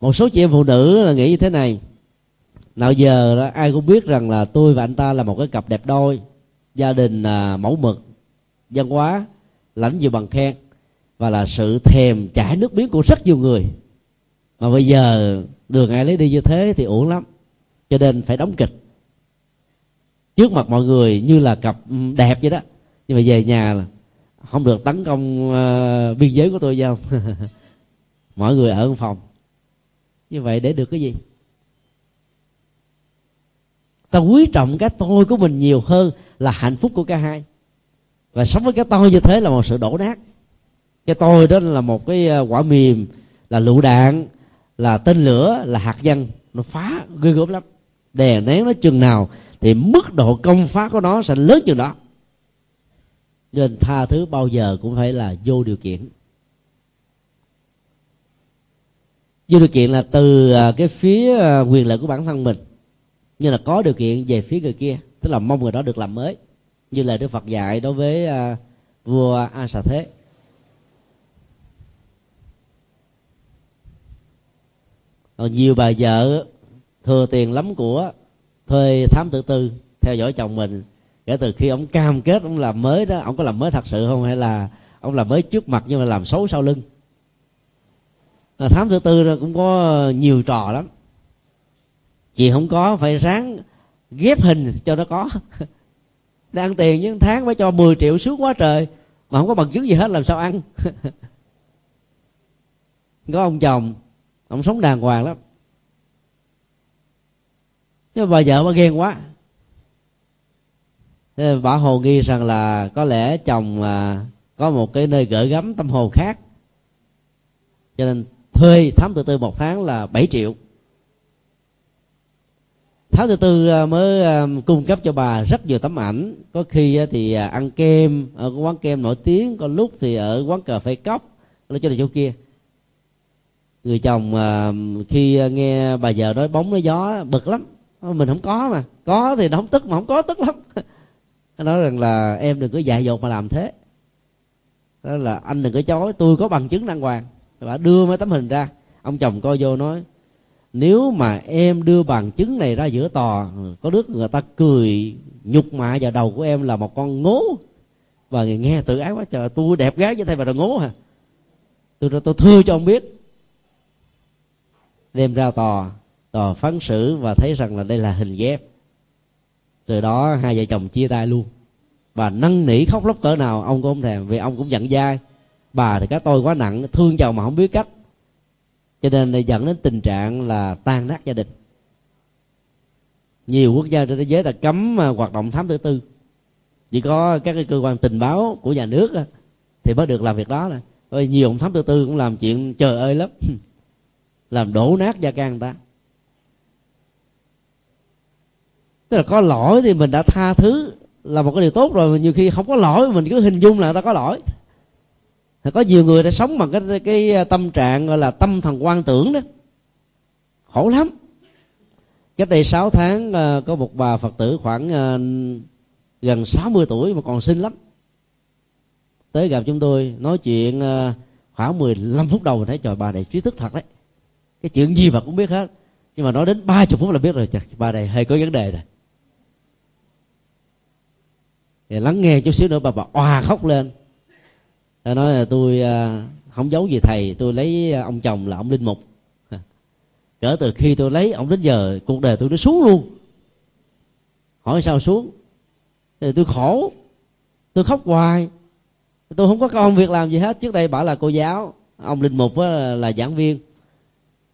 Một số chị em phụ nữ là nghĩ như thế này. Nào giờ đó, ai cũng biết rằng là tôi và anh ta là một cái cặp đẹp đôi gia đình à, mẫu mực văn hóa lãnh nhiều bằng khen và là sự thèm chảy nước miếng của rất nhiều người. Mà bây giờ đường ai lấy đi như thế thì uổng lắm cho nên phải đóng kịch. Trước mặt mọi người như là cặp đẹp vậy đó. Nhưng mà về nhà là không được tấn công uh, biên giới của tôi giao mọi người ở phòng. Như vậy để được cái gì? Ta quý trọng cái tôi của mình nhiều hơn là hạnh phúc của cả hai. Và sống với cái tôi như thế là một sự đổ nát. Cái tôi đó là một cái ờ, quả mềm là lựu đạn là tên lửa là hạt nhân. Nó phá ghê gớm lắm đè nén nó chừng nào thì mức độ công phá của nó sẽ lớn chừng đó. Nên tha thứ bao giờ cũng phải là vô điều kiện. Vô điều kiện là từ à, cái phía à, quyền lợi của bản thân mình. Như là có điều kiện về phía người kia tức là mong người đó được làm mới. Như là đức phật dạy đối với uh, vua a xà thế. Còn nhiều bà vợ thừa tiền lắm của thuê thám tử tư theo dõi chồng mình. Kể từ khi ông cam kết ông làm mới đó ông có làm mới thật sự không? Hay là ông làm mới trước mặt nhưng mà làm xấu sau lưng? À, thám tử tư cũng có nhiều trò lắm. Chị không có phải ráng ghép hình cho nó có. Đang tiền những tháng phải cho 10 triệu xuống quá trời mà không có bằng chứng gì hết làm sao ăn? Có ông chồng ông sống đàng hoàng lắm nhưng bà vợ bà ghen quá. Thế bà hồ nghi rằng là có lẽ chồng à, có một cái nơi gửi gắm tâm hồn khác. Cho nên thuê thám từ tư một tháng là 7 triệu. Thám từ tư à, mới à, cung cấp cho bà rất nhiều tấm ảnh. Có khi thì à, ăn kem ở quán kem nổi tiếng có lúc thì ở quán cà phê cốc ở cho này chỗ kia. Người chồng khi nghe bà vợ nói bóng nói gió bực lắm. Ờ, mình không có mà. Có thì nó không tức, mà không có tức lắm. Nó nói rằng là em đừng có dại dột mà làm thế. Đó là anh đừng có chối, tôi có bằng chứng đàng hoàng. Bà đưa mấy tấm hình ra. Ông chồng coi vô nói, nếu mà em đưa bằng chứng này ra giữa tòa ừ, có đứa người ta cười, nhục mạ vào đầu của em là một con ngố. Và người nghe tự ái quá, trời, tôi đẹp gái với thầy mà là ngố hả? Tôi tôi thưa cho ông biết. Đem ra tòa tòa phán xử và thấy rằng là đây là hình ghép. Từ đó hai vợ chồng chia tay luôn. Bà năn nỉ khóc lóc cỡ nào, ông cũng không thèm, vì ông cũng giận dai. Bà thì cái tôi quá nặng, thương chồng mà không biết cách. Cho nên dẫn đến tình trạng là tan nát gia đình. Nhiều quốc gia trên thế giới là cấm à, hoạt động thám tử tư. Chỉ có các cái cơ quan tình báo của nhà nước à, thì mới được làm việc đó này nhiều ông thám tử tư cũng làm chuyện trời ơi lắm. Làm đổ nát gia can người ta. Tức là có lỗi thì mình đã tha thứ là một cái điều tốt rồi nhiều khi không có lỗi, mình cứ hình dung là người ta có lỗi. Có nhiều người đã sống bằng cái cái à, tâm trạng gọi là tâm thần quan tưởng đó. Khổ lắm. Cách đây 6 tháng à, có một bà phật tử khoảng à, gần 60 tuổi mà còn xinh lắm. Tới gặp chúng tôi, nói chuyện khoảng 15 phút đầu mình thấy, trời, bà này trí thức thật đấy. Cái chuyện gì bà cũng biết hết. Nhưng mà nói đến ba chục phút là biết rồi, trời, bà này hơi có vấn đề rồi thì lắng nghe chút xíu nữa, bà bà oà khóc lên. Ta nói là tôi à, không giấu gì thầy, tôi lấy à, ông chồng là ông linh mục. Cỡ từ khi tôi lấy ông đến giờ, cuộc đời tôi nó xuống luôn. Hỏi sao xuống? Thì tôi khổ. Tôi khóc hoài. Tôi không có công việc làm gì hết. Trước đây bảo là cô giáo, ông linh mục là giảng viên.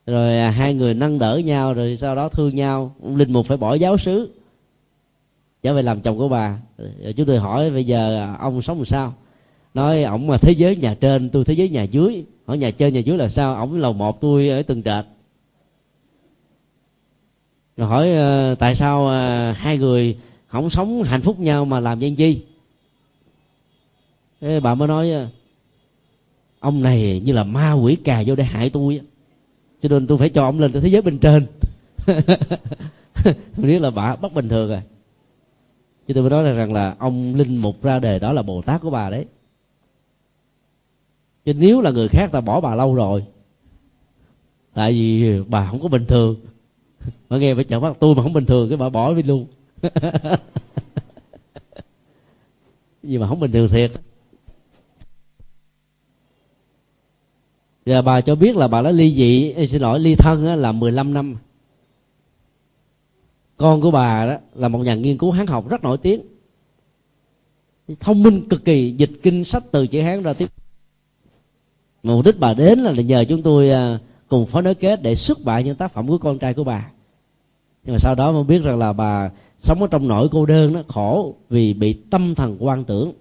Rồi à, hai người nâng đỡ nhau, rồi sau đó thương nhau. Ông linh mục phải bỏ giáo sứ trở về làm chồng của bà. Rồi chúng tôi hỏi, bây giờ ông sống làm sao? Nói ổng mà thế giới nhà trên, tôi thế giới nhà dưới. Hỏi, nhà trên, nhà dưới là sao? Ổng lầu một tôi ở tầng trệt. Rồi hỏi ờ, tại sao ờ, hai người không sống hạnh phúc nhau mà làm danh chi? Thế bà mới nói ờ, ông này như là ma quỷ cà vô để hại tôi cho nên tôi phải cho ông lên tới thế giới bên trên. Biết là bà bất bình thường rồi chứ tôi mới nói rằng là ông linh mục ra đề đó là bồ tát của bà đấy. Chứ nếu là người khác ta bỏ bà lâu rồi. Tại vì bà không có bình thường. Mà nghe phải chợt mắt, tôi mà không bình thường cái bà bỏ đi luôn. Nhưng mà không bình thường thiệt. Giờ bà cho biết là bà đã ly dị, xin lỗi, ly thân là 15 năm con của bà đó là một nhà nghiên cứu hán học rất nổi tiếng. Thông minh cực kỳ, dịch kinh sách từ chữ hán ra tiếp mục đích bà đến là nhờ chúng tôi à, cùng phó nối kết để xuất bản những tác phẩm của con trai của bà. Nhưng mà sau đó mới biết rằng là bà sống ở trong nỗi cô đơn nó khổ vì bị tâm thần quan tưởng.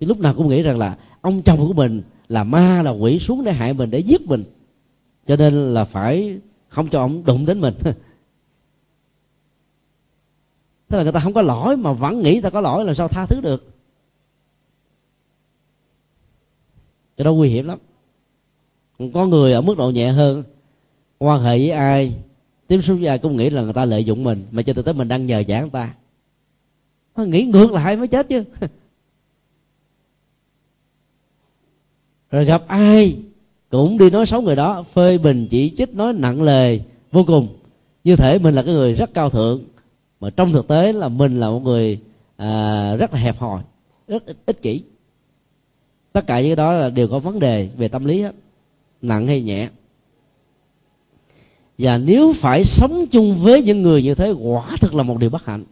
Thì lúc nào cũng nghĩ rằng là ông chồng của mình là ma, là quỷ xuống để hại mình, để giết mình. Cho nên là phải không cho ông đụng đến mình. tức là người ta không có lỗi mà vẫn nghĩ ta có lỗi là sao tha thứ được? Cái đó nguy hiểm lắm. Có người ở mức độ nhẹ hơn, quan hệ với ai, tiếp xúc với ai cũng nghĩ là người ta lợi dụng mình, mà cho tới mình đang nhờ giả người ta. Nghĩ ngược lại mới chết chứ. Rồi gặp ai cũng đi nói xấu người đó, phê bình, chỉ trích, nói nặng lời, vô cùng. Như thể mình là cái người rất cao thượng mà trong thực tế là mình là một người à, rất là hẹp hòi rất ích kỷ. Tất cả những cái đó là đều có vấn đề về tâm lý hết nặng hay nhẹ. Và nếu phải sống chung với những người như thế quả thực là một điều bất hạnh.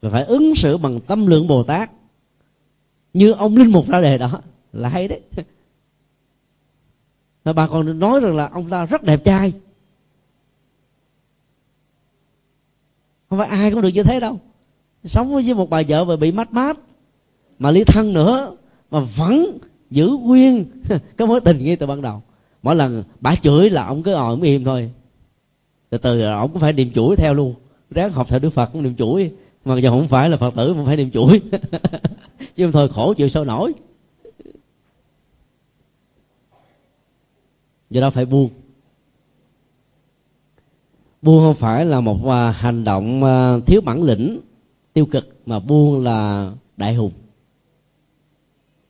Và phải ứng xử bằng tâm lượng bồ tát như ông linh mục ra đề đó là hay đấy. Và bà còn nói rằng là ông ta rất đẹp trai. Không phải ai cũng được như thế đâu. Sống với một bà vợ mà bị mát mát, mà ly thân nữa, mà vẫn giữ nguyên cái mối tình ngay từ ban đầu. Mỗi lần bà chửi là ông cứ ngồi im thôi. Từ từ là ông cũng phải niệm chuỗi theo luôn. Ráng học theo đức phật cũng niệm chuỗi, mà giờ không phải là phật tử mà phải niệm chuỗi. Chứ thôi khổ chịu sao nổi. Do đó phải buông buông không phải là một à, hành động à, thiếu bản lĩnh tiêu cực mà buông là đại hùng.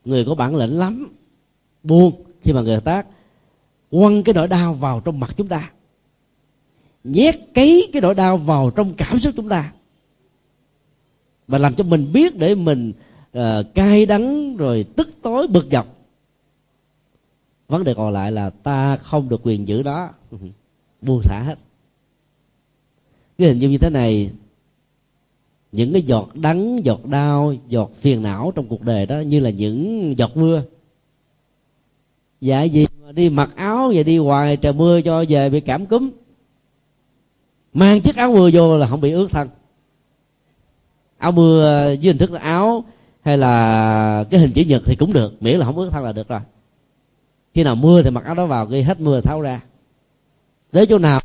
Người có bản lĩnh lắm buông khi mà người ta quăng cái nỗi đau vào trong mặt chúng ta. Nhét cấy cái nỗi đau vào trong cảm xúc chúng ta. Và làm cho mình biết để mình uh, cay đắng rồi tức tối bực dọc. Vấn đề còn lại là ta không được quyền giữ đó. Buông xả hết cái hình dung như thế này, những cái giọt đắng, giọt đau, giọt phiền não trong cuộc đời đó như là những giọt mưa. Dạ gì mà đi mặc áo và đi hoài, trời mưa cho về bị cảm cúm. Mang chiếc áo mưa vô là không bị ướt thân. Áo mưa dưới hình thức là áo hay là cái hình chữ nhật thì cũng được, miễn là không ướt thân là được rồi. Khi nào mưa thì mặc áo đó vào, khi hết mưa tháo ra. Tới chỗ nào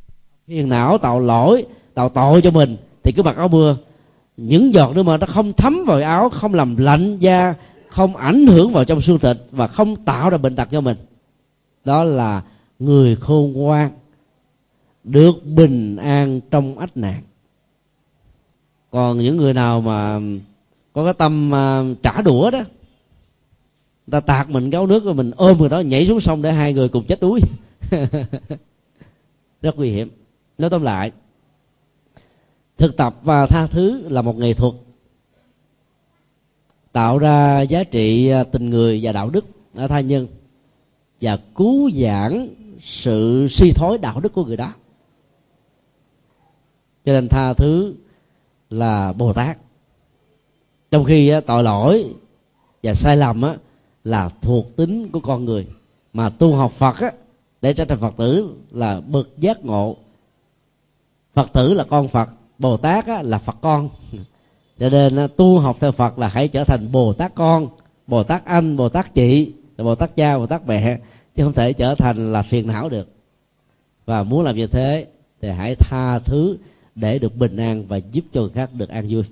phiền não tạo lỗi tạo tội cho mình thì cứ mặc áo mưa. Những giọt nước mưa nó không thấm vào áo không làm lạnh da không ảnh hưởng vào trong xương thịt và không tạo ra bệnh tật cho mình. Đó là người khôn ngoan được bình an trong ách nạn. Còn những người nào mà có cái tâm uh, trả đũa đó ta tạt mình gáo nước rồi mình ôm người đó nhảy xuống sông để hai người cùng chết đuối. Rất nguy hiểm. Nói tóm lại thực tập và tha thứ là một nghệ thuật. Tạo ra giá trị à, tình người và đạo đức ở tha nhân và cứu giãn sự suy thoái đạo đức của người đó. Cho nên tha thứ là bồ tát. Trong khi à, tội lỗi và sai lầm á, là thuộc tính của con người mà tu học phật á, để trở thành phật tử là bậc giác ngộ. Phật tử là con phật bồ tát á, là phật con. Cho nên tu học theo phật là hãy trở thành bồ tát con bồ tát anh bồ tát chị bồ tát cha bồ tát mẹ chứ không thể trở thành là phiền não được. Và muốn làm như thế thì hãy tha thứ để được bình an và giúp cho người khác được an vui.